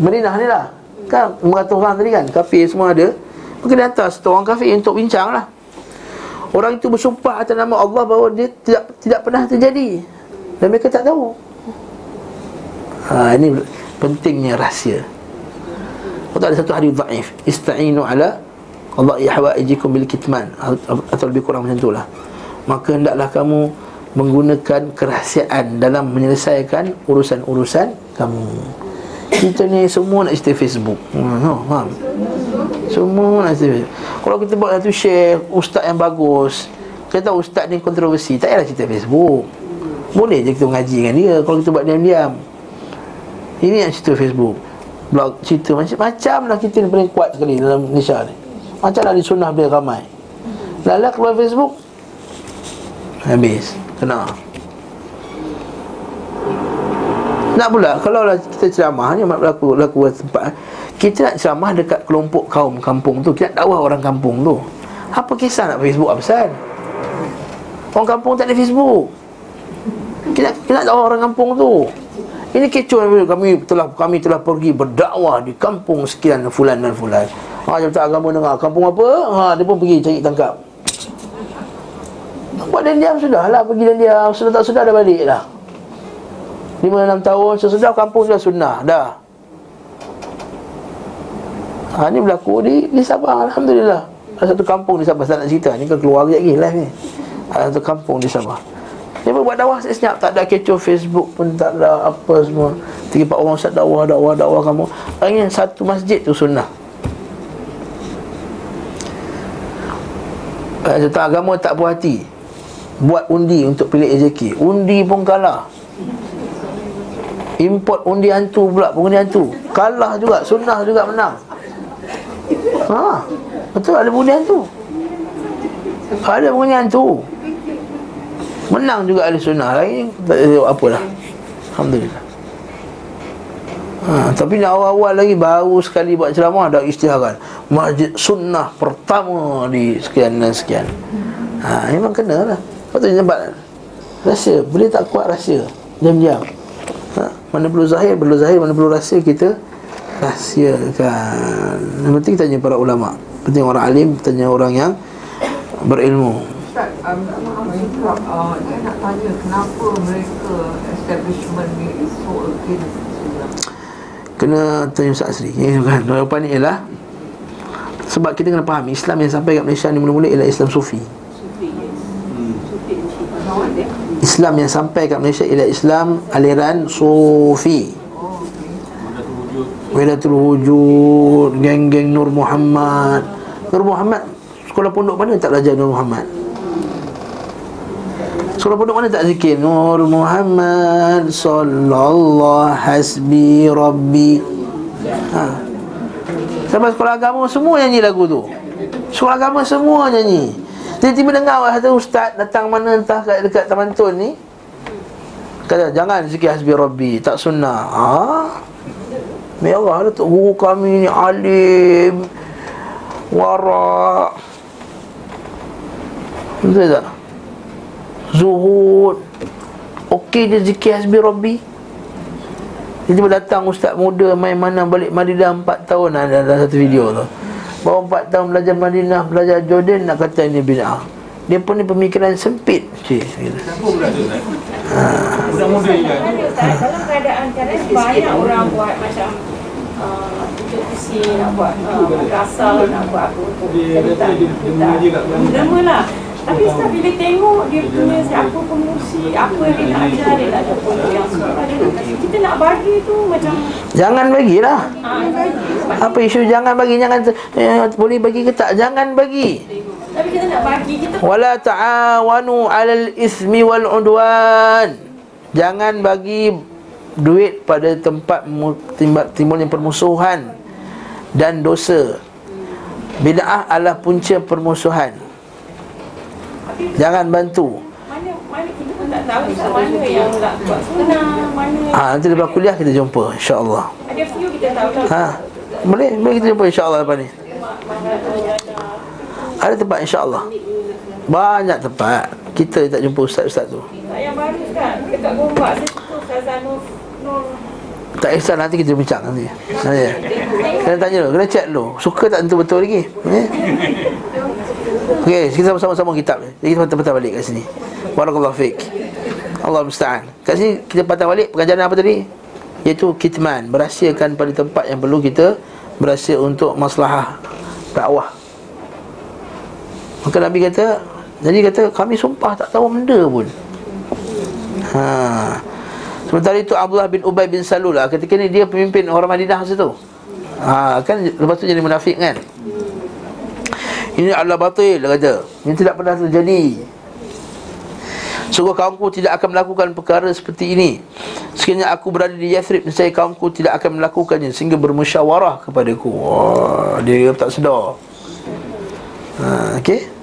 Madinah ni lah. Kan 500 orang tadi kan Kafir semua ada. Maka dia hantar satu orang kafir untuk bincang lah Orang itu bersumpah atas nama Allah bahawa dia tidak tidak pernah terjadi Dan mereka tak tahu ha, Ini pentingnya rahsia Atau ada satu hadis dhaif Ista'inu ala Allah ihwa'ijikum bil kitman Atau lebih kurang macam itulah Maka hendaklah kamu menggunakan kerahsiaan dalam menyelesaikan urusan-urusan kamu. Kita ni semua nak cerita Facebook. Hmm, no, faham? Semua Facebook. Kalau kita buat satu share ustaz yang bagus, kita tahu ustaz ni kontroversi, tak payahlah cerita Facebook. Boleh je kita mengaji dengan dia kalau kita buat diam-diam. Ini yang cerita Facebook. Blog cerita macam-macam lah kita ni paling kuat sekali dalam Malaysia ni. Macam lah di sunnah dia ramai. Lala keluar Facebook Habis Kena Nak pula Kalau lah kita ceramah ni Berlaku, berlaku tempat Kita nak ceramah dekat kelompok kaum kampung tu. Kita nak dakwah orang kampung tu. Apa kisah nak Facebook apa Orang kampung tak ada Facebook. Kita, kita nak dakwah orang kampung tu. Ini kecoh kami telah kami telah pergi berdakwah di kampung sekian fulan dan fulan. Ha jabatan agama dengar. Kampung apa? Ha dia pun pergi cari tangkap. Buat dan diam sudah lah. Pergi dan diam Sudah tak sudah dah balik dah 5-6 tahun. Sesudah kampung sudah sunnah. Dah Ha ni berlaku di, di Sabah Alhamdulillah. Ada satu kampung di Sabah Tak nak cerita. Ni kan keluar lagi live ni Ada satu kampung di Sabah. Dia buat dakwah senyap. Tak ada kecoh Facebook pun Tak ada apa semua. Tiga empat orang Ustaz dakwah Dakwah dakwah kamu. Hanya satu masjid tu sunnah. Kata agama tak puas hati Buat undi untuk pilih AJK Undi pun kalah. Import undi hantu pula Pengundi hantu. Kalah juga Sunnah juga menang Ha Betul ada pengundi hantu Ada pengundi hantu Menang juga ada sunnah Lagi tak ada apalah Alhamdulillah Ha, tapi ni awal-awal lagi baru sekali buat ceramah dah istiharan masjid sunnah pertama di sekian dan sekian. Ha, memang kena lah. Patut nampak rahsia. Boleh tak kuat rahsia. Diam-diam. Ha, mana perlu zahir, perlu zahir, mana perlu rahsia kita rahsiakan. Yang penting tanya para ulama. Penting orang alim, tanya orang yang berilmu. Ustaz, um, uh, nak tanya kenapa mereka establishment ni is so against Kena tanya Ustaz Asri ya, kan? Jawapan ni ialah Sebab kita kena faham Islam yang sampai kat Malaysia ni mula-mula ialah Islam Sufi Islam yang sampai kat Malaysia ialah Islam aliran Sufi Wadatul Wujud Geng-geng Nur Muhammad. Nur Muhammad Sekolah pondok mana tak belajar Nur Muhammad? Sekolah pondok mana tak zikir? Nur Muhammad Sallallahu Hasbi Rabbi. Ha. Sampai sekolah agama Semua nyanyi lagu tu. Sekolah agama semua nyanyi. Tiba-tiba dengar satu ustaz Datang mana entah kat dekat Taman Tun ni. Kata jangan zikir Hasbi Rabbi Tak sunnah. Ha? Merah Datuk guru kami ni Alim Warak. Betul tak? Zuhud. Okey dia zikir hasbi Rabbi. Dia tiba datang ustaz muda Main mana balik Madinah 4 tahun. Ada dalam satu video tu. Bawa 4 tahun belajar Madinah Belajar Jordan Nak kata ini bid'ah. Dia pun ni pemikiran sempit. Cik Siapa pula tu Ustaz? Budak muda je kan? Dalam keadaan kadang banyak orang buat macam uh, nak buat uh, madrasah, nak buat apa untuk Dia tak dia lah. Tapi Ustaz bila tengok dia punya siapa pengusi Apa yang dia nak ajar Dia nak ada pondok yang suka Dia nak kasi Kita nak bagi tu macam Jangan bagilah ah. Apa isu jangan bagi? Jangan eh, Boleh bagi ke tak? Jangan bagi. Tapi kita nak bagi Kita Wala ta'awanu 'alal ismi wal 'udwan. Jangan bagi duit pada tempat timbulnya permusuhan dan dosa. Bid'ah adalah punca permusuhan. Jangan bantu. mana mana kita pun tak tahu Ustaz mana yang nak buat sunnah Mana Ha, nanti lepas kuliah kita jumpa insya-Allah. Ada few kita tahu lah Ha. Boleh, boleh kita jumpa insya-Allah lepas ni. Ada tempat insya-Allah. Banyak tempat Kita tak jumpa ustaz-ustaz tu Tak yang baru Ustaz Dekat Gombak Saya jumpa Nur Tak kisah nanti kita bincang nanti Nanti Kena tanya dulu Kena check dulu Suka tak tentu betul lagi eh? Okey, kita sama-sama kitab ni. Kita patah balik kat sini. Barakallahu fiik. Allah musta'an. Kat sini kita patah balik pengajaran apa tadi? Iaitu kitman, berahsiakan pada tempat yang perlu kita berahsia untuk maslahah dakwah. Maka Nabi kata, jadi kata kami sumpah tak tahu benda pun. Ha. Sementara itu Abdullah bin Ubay bin Salul lah ketika ni dia pemimpin orang Madinah masa tu. Ha, kan lepas tu jadi munafik kan? Ini adalah batil kata. Ini tidak pernah terjadi. Sungguh kaumku tidak akan melakukan perkara seperti ini. Sekiranya aku berada di Yathrib Saya kaumku tidak akan melakukannya Sehingga bermusyawarah kepadaku. Wah, Dia tak sedar. Ha, Okay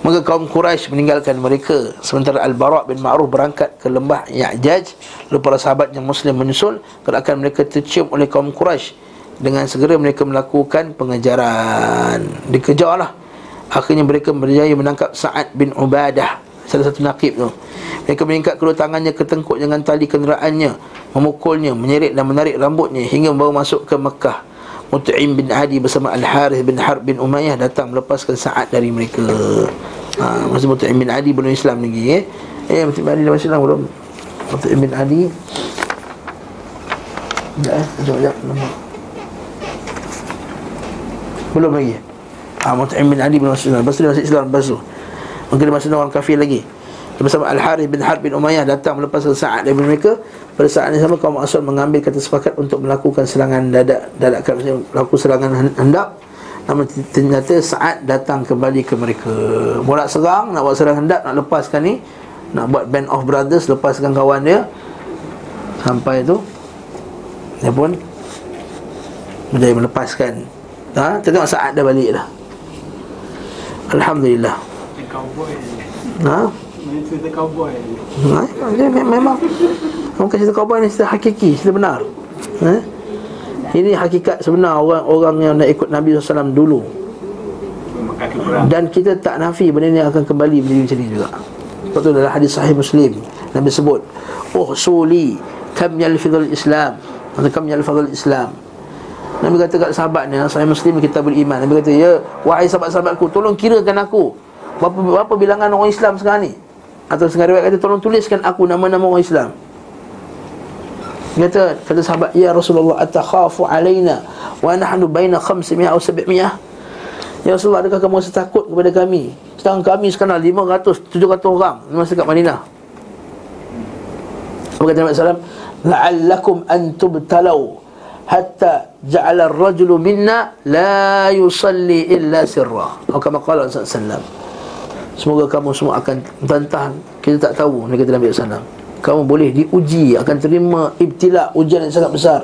Maka kaum Quraisy meninggalkan mereka. Sementara Al-Bara' bin Ma'ruf berangkat ke lembah Ya'jaj. Lalu para sahabat yang muslim menyusul Kerana mereka tercium oleh kaum Quraisy. Dengan segera mereka melakukan pengejaran. Dikejarlah. Akhirnya mereka berjaya menangkap Sa'ad bin Ubadah salah satu nakib tu. Mereka meningkat kedua tangannya ke tengkuk dengan tali kenderaannya memukulnya menyeret dan menarik rambutnya hingga membawa masuk ke Mekah Mut'im bin Adi bersama Al-Harith bin Harb bin Umayyah datang melepaskan Sa'ad dari mereka. Ha, Masa Mut'im bin Adi belum Islam lagi eh? Eh Mut'im bin Adi dah Islam belum? Mut'im bin Adi Sekejap eh? Sekejap, sekejap belum lagi. Ah, Mut'im bin Ali bin masuk Islam. Lepas tu dia masuk Islam lepas tu. Mungkin dia masuk orang kafir lagi Bersama Al-Harith bin Harb bin Umayyah Datang melepaskan Sa'ad dari mereka. Pada saat ini sama kaum Asad mengambil kata sepakat Untuk melakukan serangan dadak Dadak melakukan serangan hendak. Namun ternyata Sa'ad datang kembali ke mereka. Mau serang, nak buat serangan hendak Nak lepaskan ni. Nak buat band of brothers Lepaskan kawan dia. Sampai tu Dia pun Menjadi melepaskan. Ha? Tengok saat dah balik dah. Alhamdulillah. Ha? Cerita cowboy. Ha? Dia me- memang Bukan cerita cowboy ni cerita hakiki Cerita benar. Ha? Ini hakikat sebenar orang-orang yang nak ikut Nabi SAW dulu. Dan kita tak nafi benda ni akan kembali menjadi macam ni juga. Sebab tu dalam hadis sahih Muslim Nabi sebut Oh suli Kam yalfidul Islam. Atau kam yalfidul Islam. Nabi kata kat sahabat ni Sahih Muslim kita beriman. Nabi kata Ya Wahai sahabat-sahabatku Tolong kirakan aku. Berapa, berapa bilangan orang Islam sekarang ni Atau sekarang riwayat kata Tolong tuliskan aku nama-nama orang Islam. Kata Kata sahabat Ya Rasulullah Atakhafu alaina Wa nahnu baina khamsimiyah atau sab'miyah Ya Rasulullah adakah kamu rasa takut kepada kami? Sekarang kami sekarang 500 700 orang Masa kat Madinah. Apa kata Nabi SAW La'allakum antubtalau Hatta ja'ala ar-rajulu minna La yusalli illa sirra Atau kama qala SAW Semoga kamu semua akan bantah Kita tak tahu Nabi kata Nabi SAW Kamu boleh diuji Akan terima ibtila Ujian yang sangat besar.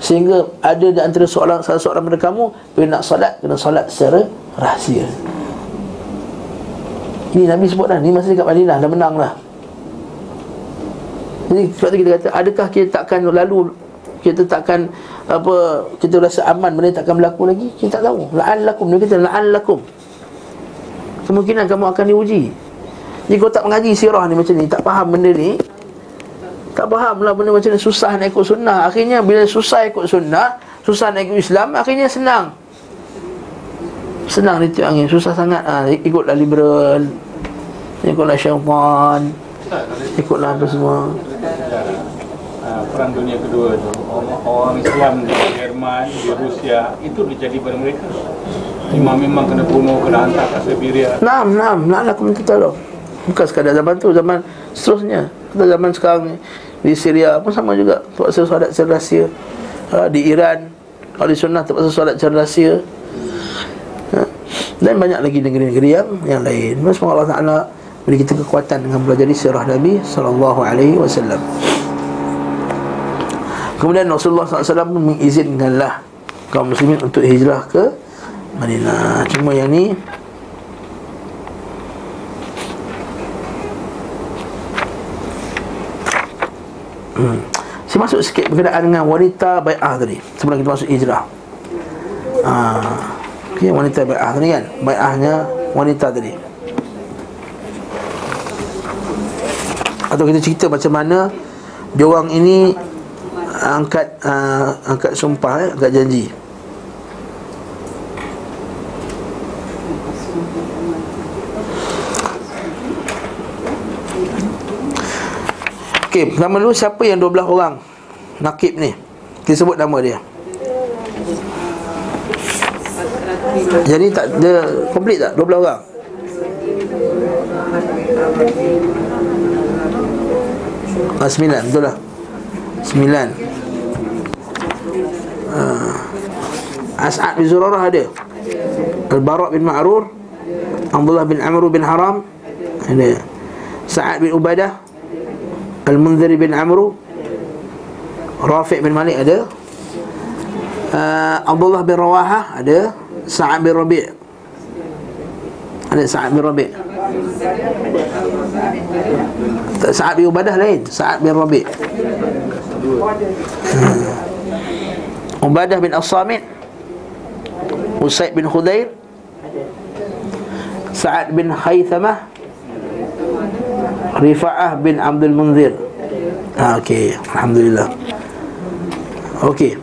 Sehingga ada di antara seorang salah seorang daripada kamu bila nak solat kena solat secara rahsia. Ini Nabi sebut dah, ni masa dekat Madinah dah menang dah. Jadi sebab tu kita kata adakah kita takkan lalu kita takkan apa kita rasa aman benda takkan berlaku lagi? Kita tak tahu. La'allakum dia kata la'allakum kemungkinan kamu akan diuji. Jadi kau tak mengaji sirah ni macam ni tak faham benda ni. Tak faham lah benda macam ni Susah nak ikut sunnah. Akhirnya bila susah ikut sunnah Susah nak ikut Islam Akhirnya senang. Senang ditiup angin. Susah sangat ha, Ikutlah liberal Ikutlah syaitan Ikutlah apa semua. Ah, Perang dunia kedua tu orang, Islam di Jerman, di Rusia Itu terjadi pada mereka Imam memang kena bunuh, kena hantar ke Siberia. Naam, naam. Nak aku minta tolong. Bukan sekadar zaman tu Zaman seterusnya. Kita zaman sekarang ni Di Syria pun sama juga. Terpaksa solat rahsia. Ha, Di Iran Ahli sunnah terpaksa solat rahsia. Ha. Dan banyak lagi negeri-negeri yang, yang lain. Semoga Allah Ta'ala Beri kita kekuatan dengan belajar sirah Nabi Sallallahu Alaihi Wasallam. Kemudian Rasulullah SAW mengizinkanlah kaum muslimin untuk hijrah ke Madinah Cuma yang ni. Hmm. Saya masuk sikit berkenaan dengan wanita bai'ah tadi. Sebelum kita masuk hijrah. Ah. Ha. okay, Wanita bai'ah tadi kan? Bai'ahnya wanita tadi. Atau kita cerita macam mana Diorang ini Angkat uh, Angkat sumpah eh, Angkat janji. Okey, nama dulu siapa yang 12 orang? Nakib ni. Kita sebut nama dia. Jadi tak dia komplit tak? 12 orang? Ah, sembilan, betul lah. Sembilan. Ah. As'ad bin Zurarah ada? Al-Bara' bin Ma'rur. Abdullah bin Amr bin Haram. Ada. Sa'ad bin Ubadah Al-Munzir bin Amr Rafi' bin Malik ada uh, Abdullah bin Rawahah ada Sa'ad bin Rabi' ada Sa'ad bin Rabi' Sa'ad bin Ubadah lain Sa'ad bin Rabi' hmm. Ubadah bin As-Samit Usaid bin Khudair Sa'ad bin Khaythamah Rifa'ah bin Abdul Munzir. Ha, Okey, Alhamdulillah. Okey.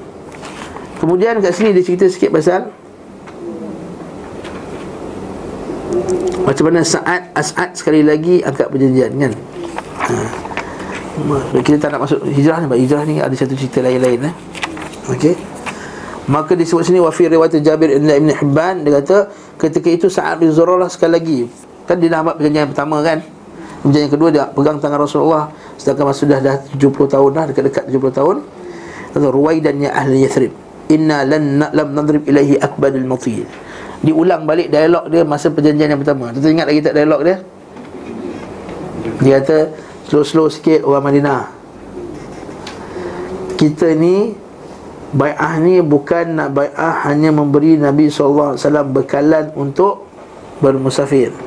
Kemudian kat sini dia cerita sikit pasal Macam mana Sa'ad As'ad sekali lagi angkat perjanjian kan? Ha. Kita tak nak masuk hijrah ni Hijrah ni ada satu cerita lain-lain eh? Okey. Maka disebut sini Wafi riwayat Jabir Ibn Hibban Dia kata Ketika itu Sa'ad bin Zurarah sekali lagi. Kan dia dah ambil perjanjian pertama kan Kemudian yang kedua dia pegang tangan Rasulullah Sedangkan masa sudah dah 70 tahun dah Dekat-dekat 70 tahun. Kata Ruwaidan ya ahli Yathrib. Inna lan lam nadrib ilaihi akbadul matil Diulang balik dialog dia masa perjanjian yang pertama. Kita ingat lagi tak dialog dia? Dia kata Slow-slow sikit orang Madinah. Kita ni Bai'ah ni bukan nak bai'ah Hanya memberi Nabi SAW bekalan untuk Bermusafir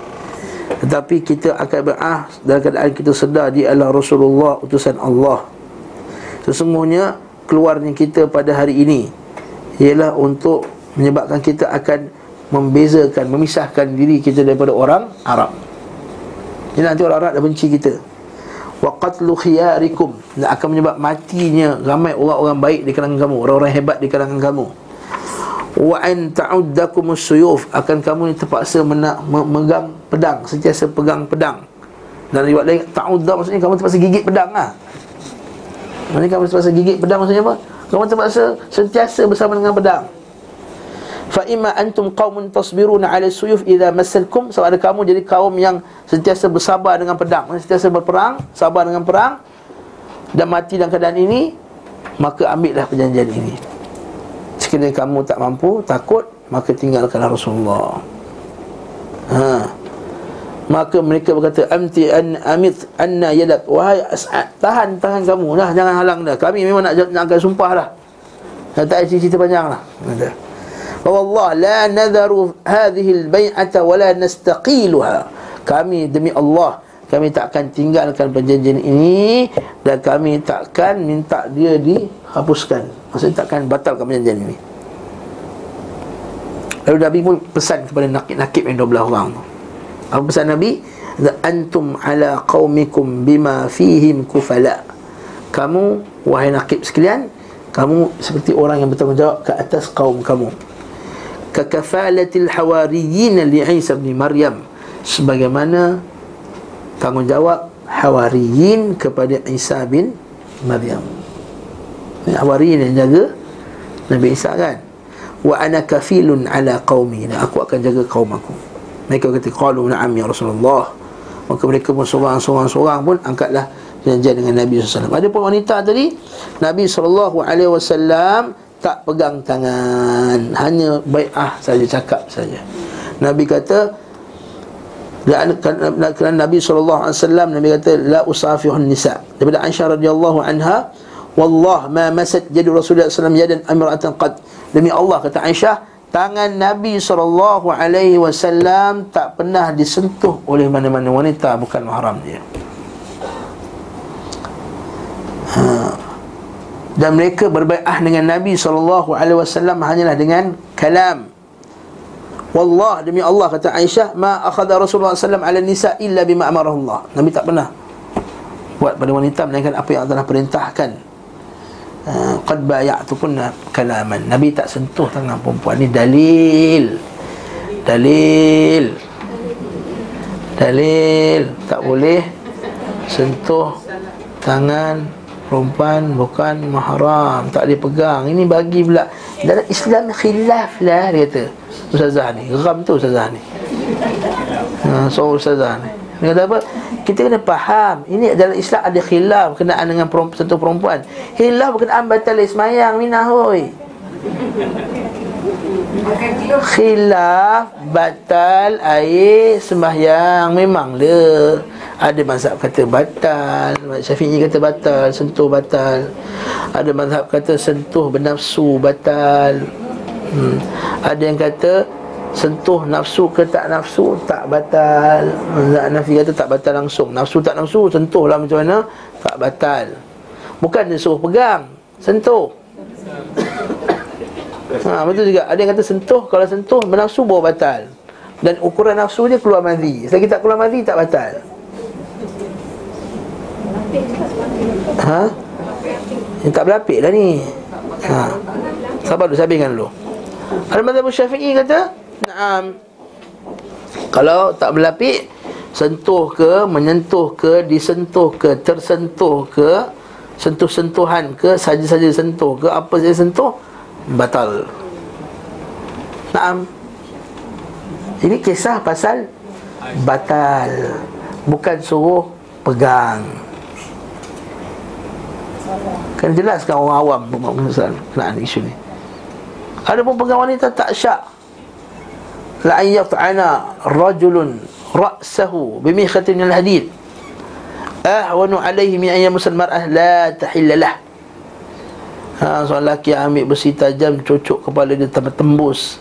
tetapi kita akan berah dalam keadaan kita sedar dia adalah Rasulullah utusan Allah. Sesungguhnya keluarnya kita pada hari ini ialah untuk menyebabkan kita akan membezakan, memisahkan diri kita daripada orang Arab. Jadi nanti orang Arab dah benci kita. Wa qatlu khiyarikum dan akan menyebab matinya ramai orang-orang baik di kalangan kamu, orang-orang hebat di kalangan kamu wa an ta'uddakum suyuf akan kamu terpaksa menak, memegang pedang sentiasa pegang pedang. Dan riwayat lain ta'udda maksudnya kamu terpaksa gigit pedang lah maksudnya kamu terpaksa gigit pedang maksudnya apa? Kamu terpaksa sentiasa bersama dengan pedang. Fa imma antum qaumun tasbiruna 'ala suyuf idza massalkum sama ada kamu jadi kaum yang sentiasa bersabar dengan pedang. Sentiasa berperang sabar dengan perang dan mati dalam keadaan ini maka ambillah perjanjian ini. Sekiranya kamu tak mampu takut maka tinggalkanlah Rasulullah. Ha maka mereka berkata amti an amit anna yadak wahai as'ad tahan tangan kamu dah jangan halang dah. Kami memang nak nak akan sumpah dah dah tak cerita panjang lah kata. Wallah la nadharu hadhihi albay'ata wa la nastaqiluha. Kami demi Allah kami takkan tinggalkan perjanjian ini dan kami takkan minta dia dihapuskan. Maksudnya takkan batalkan perjanjian ini. Lalu Nabi pun pesan kepada nakib-nakib yang 12 orang tu apa pesan Nabi antum ala qaumikum bima fihim kufala kamu wahai nakib sekalian kamu seperti orang yang bertanggungjawab ke atas kaum kamu kakafalatil hawariyin li Isa bin Maryam sebagaimana tanggungjawab Hawariyin kepada Isa bin Maryam. Hawariyin yang jaga Nabi Isa kan. Wa ana kafilun ala qaumi. Aku akan jaga kaum aku. Mereka kata qalu na'am ya Rasulullah. Maka mereka pun seorang-seorang pun angkatlah perjanjian dengan Nabi SAW. Ada pun wanita tadi Nabi SAW tak pegang tangan, hanya bai'ah saja cakap saja. Nabi kata dan kerana Nabi SAW Nabi kata La usafihun nisa Daripada Aisyah radhiyallahu anha Wallah ma masat jadi Rasulullah SAW Yadan amiratan qad Demi Allah kata Aisyah Tangan Nabi SAW Tak pernah disentuh oleh mana-mana wanita Bukan mahram dia ha. Dan mereka berbaikat dengan Nabi SAW Hanyalah dengan kalam Wallah demi Allah kata Aisyah ma akhadha Rasulullah sallam ala nisa illa bima amarahu Allah. Nabi tak pernah buat pada wanita melainkan apa yang Allah telah perintahkan qad bay'atukunna kalaman. Nabi tak sentuh tangan perempuan ni. Dalil. Dalil. Dalil. Tak boleh sentuh tangan perempuan bukan mahram. Tak boleh pegang ini bagi pula. Dalam Islam khilaf lah dia kata. Ustazah ni. Geram tu ustazah ni. Ha, so ustazah ni. Dia kata apa kita kena faham. Ini dalam Islam ada khilaf kenaan dengan perempuan, sentuh perempuan. Khilaf berkenaan batal ismayang minah hoi khilaf batal air sembahyang. Memang le. Ada mazhab kata batal. Syafi'i kata batal sentuh batal. Ada mazhab kata sentuh bernafsu batal. Hmm. ada yang kata sentuh nafsu ke tak nafsu tak batal. Nafi kata tak batal langsung. Nafsu tak nafsu sentuh lah macam mana? Tak batal. Bukan dia suruh pegang Sentuh. Ha, Betul juga. Ada yang kata sentuh Kalau sentuh bernafsu bawa batal. Dan ukuran nafsu dia keluar madhi. Selagi tak keluar madhi tak batal. Ha? Yang tak berlapik lah ni. Ha. Sabar dulu, sabihkan dulu. Al-Madhab Syafi'i kata Naam. Kalau tak berlapik Sentuh ke, menyentuh ke, disentuh ke, tersentuh ke Sentuh-sentuhan ke, saja-saja sentuh ke Apa saja sentuh Batal. Naam. Ini kisah pasal Batal Bukan suruh pegang. Kan jelaskan orang awam Kenaan isu ni. Ada pun pegang wanita tak syak la yat'ana rajulun ra'sahu bimikhatin min al-hadid. Ahwanu alayhi min yamusal mar'ah la tahilla lah. Ha seorang lelaki ambil besi tajam cocok kepala dia tembus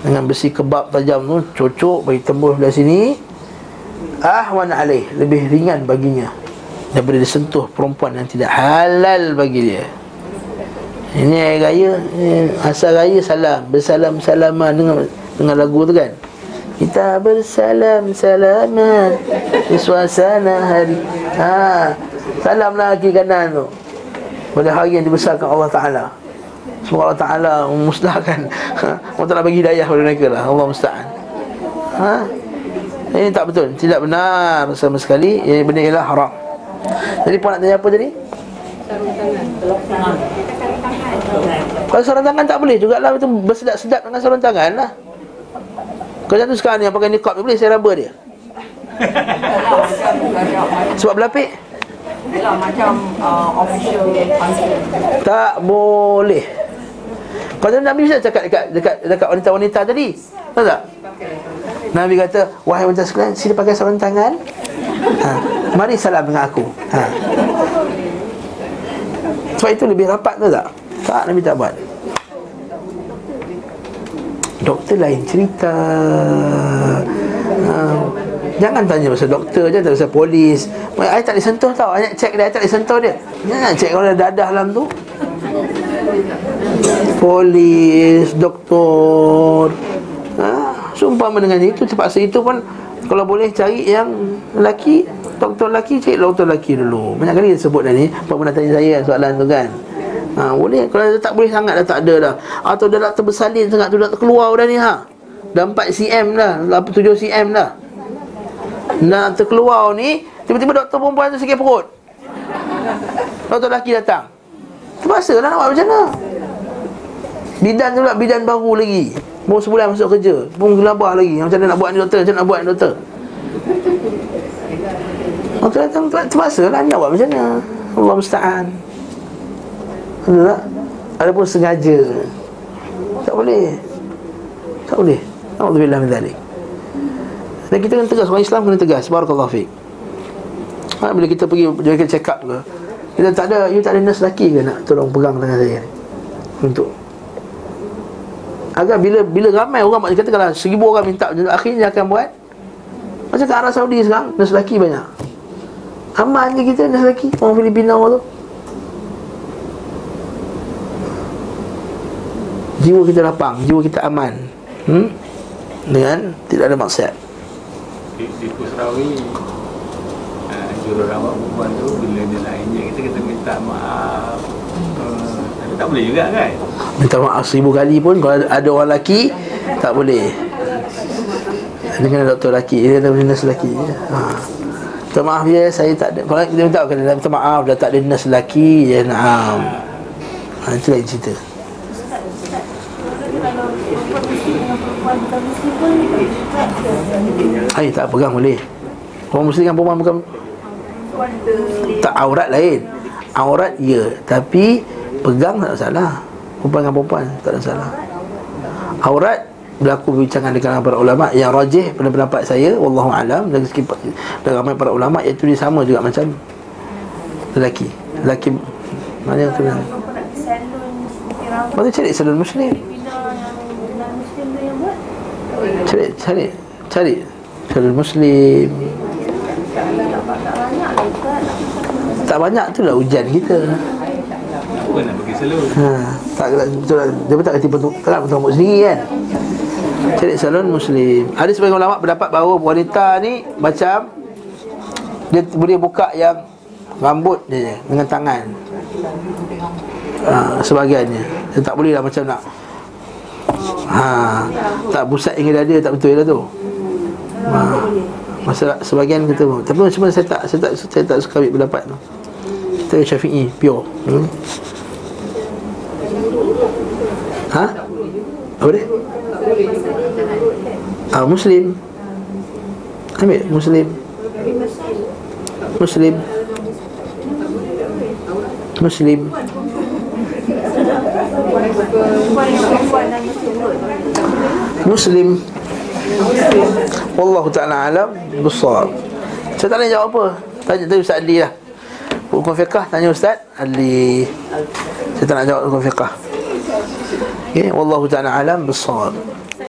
dengan besi kebab tajam tu cocok bagi tembus dari sini. Ahwan alaih lebih ringan baginya. Daripada disentuh perempuan yang tidak halal bagi dia ini air raya Asal raya salam Bersalam-salaman dengan, dengan lagu tu kan? Kita bersalam-salaman Di suasana hari. Ha, Salamlah kiri kanan tu. Pada hari yang dibesarkan Allah Ta'ala. Semoga Allah Ta'ala memusnahkan. Allah Ta'ala bagi hidayah pada mereka lah. Allah Musta'an. Ha? Ini tak betul. Tidak benar sama sekali. Ini benda ialah haram. Jadi puan nak tanya apa tadi? Sarung tangan kalau sarung tangan tak boleh juga lah Itu bersedap-sedap dengan sarung tangan lah. Kalau tu sekarang ni yang pakai niqab ni Boleh? Saya raba dia. Sebab berlapik? Macam uh, official Tak boleh. Kalau Nabi bisa cakap dekat, dekat, dekat wanita-wanita tadi? Tahu tak? Nabi kata Wahai wanita sekalian Sini pakai sarung tangan. Ha. Mari salam dengan aku. Ha. Sebab itu lebih rapat tu tak? Tak Nabi tak buat? Doktor lain cerita. Ha. Jangan tanya pasal doktor je Tak pasal polis. Saya tak disentuh tau. Saya cek dia, saya tak disentuh dia. Jangan cek kalau ada dadah dalam tu. Polis, doktor. Ha. Sumpah dengan itu Terpaksa itu pun Kalau boleh cari yang lelaki Doktor lelaki, cari doktor lelaki dulu. Banyak kali dia sebut dah ni pernah tanya saya soalan tu kan Ha, boleh kalau dia tak boleh sangat dah tak ada dah. Atau dia dah terbersalin sangat tu dah terkeluar dah ni ha. Dah 4 cm dah, 7 cm dah. Nak terkeluar ni, tiba-tiba doktor perempuan tu sakit perut. Doktor lelaki datang. Terpaksa lah nak buat macam mana? Bidan tu pula bidan baru lagi. Baru sebulan masuk kerja. Pun gelabah lagi. Macam mana nak buat ni doktor? Macam mana nak buat ni doktor? Doktor datang terpaksa lah nak buat macam mana? Allah musta'an. Betul tak? Ada pun sengaja. Tak boleh. Tak boleh. Alhamdulillah min dhalik. Dan kita kena tegas Orang Islam kena tegas. Barakallahu fiqh ha, Bila kita pergi Jadi kita check up ke Kita tak ada You tak ada nurse lelaki ke Nak tolong pegang tangan saya ni? Untuk. Agar bila bila ramai orang Kata kalau seribu orang minta Akhirnya akan buat. Macam ke Arab Saudi sekarang Nurse lelaki banyak. Aman je kita nurse lelaki. Orang Filipina tu jiwa kita lapang, jiwa kita aman. Hmm? Dengan tidak ada maksiat. Di, di Pusrawi uh, suruh rawat perempuan tu bila dia nak injek kita kita minta maaf uh, tapi tak boleh juga kan Minta maaf seribu kali pun Kalau ada- orang lelaki Tak boleh Dengan doktor lelaki Dia ada nurse lelaki ha. Minta maaf ya Saya tak ada Kalau kita minta kena minta maaf Dah tak ada nurse lelaki Ya naam ha, Itu lain cerita Kalau perempuan muslim dengan pun tak pegang boleh. Orang muslim dengan perempuan bukan Tak aurat lain. Aurat ya. Tapi Pegang tak ada masalah. Perempuan dengan perempuan Tak ada masalah. Aurat Berlaku perbincangan di kalangan para ulama. Yang rajih pada pendapat saya Wallahu alam Dan Dan ramai para ulama Iaitu dia sama juga macam Lelaki. Lelaki Mana yang kena Perempuan nak salon, cari salon muslim Filipina yang non-muslim tu yang buat. Cari Cari Cari Salon muslim Tak banyak tu lah ujian kita Ha, tak betul lah. Dia pun tak kata bentuk tak bentuk rambut sendiri kan. Cari salon muslim. Ada sebagian ulama pendapat bahawa wanita ni macam dia boleh buka yang rambut dia je, dengan tangan. Ha, sebahagiannya. Dia tak boleh lah macam nak Ha, tak pusat hingga dada tak betul lah tu. Ha, masa sebahagian kata tapi mana saya tak saya tak saya tak suka ambil pendapat tu. Kita Syafi'i pure. Hmm. Ha? Apa dia? Ah, Muslim. Ambil Muslim. Muslim. Muslim. Muslim. Wallahu ta'ala alam Besar Saya tak nak jawab apa? Tanya tadi Ustaz Ali lah. Hukum fiqah Tanya Ustaz Ali. Saya tak nak jawab hukum fiqah. Okay Wallahu ta'ala alam Besar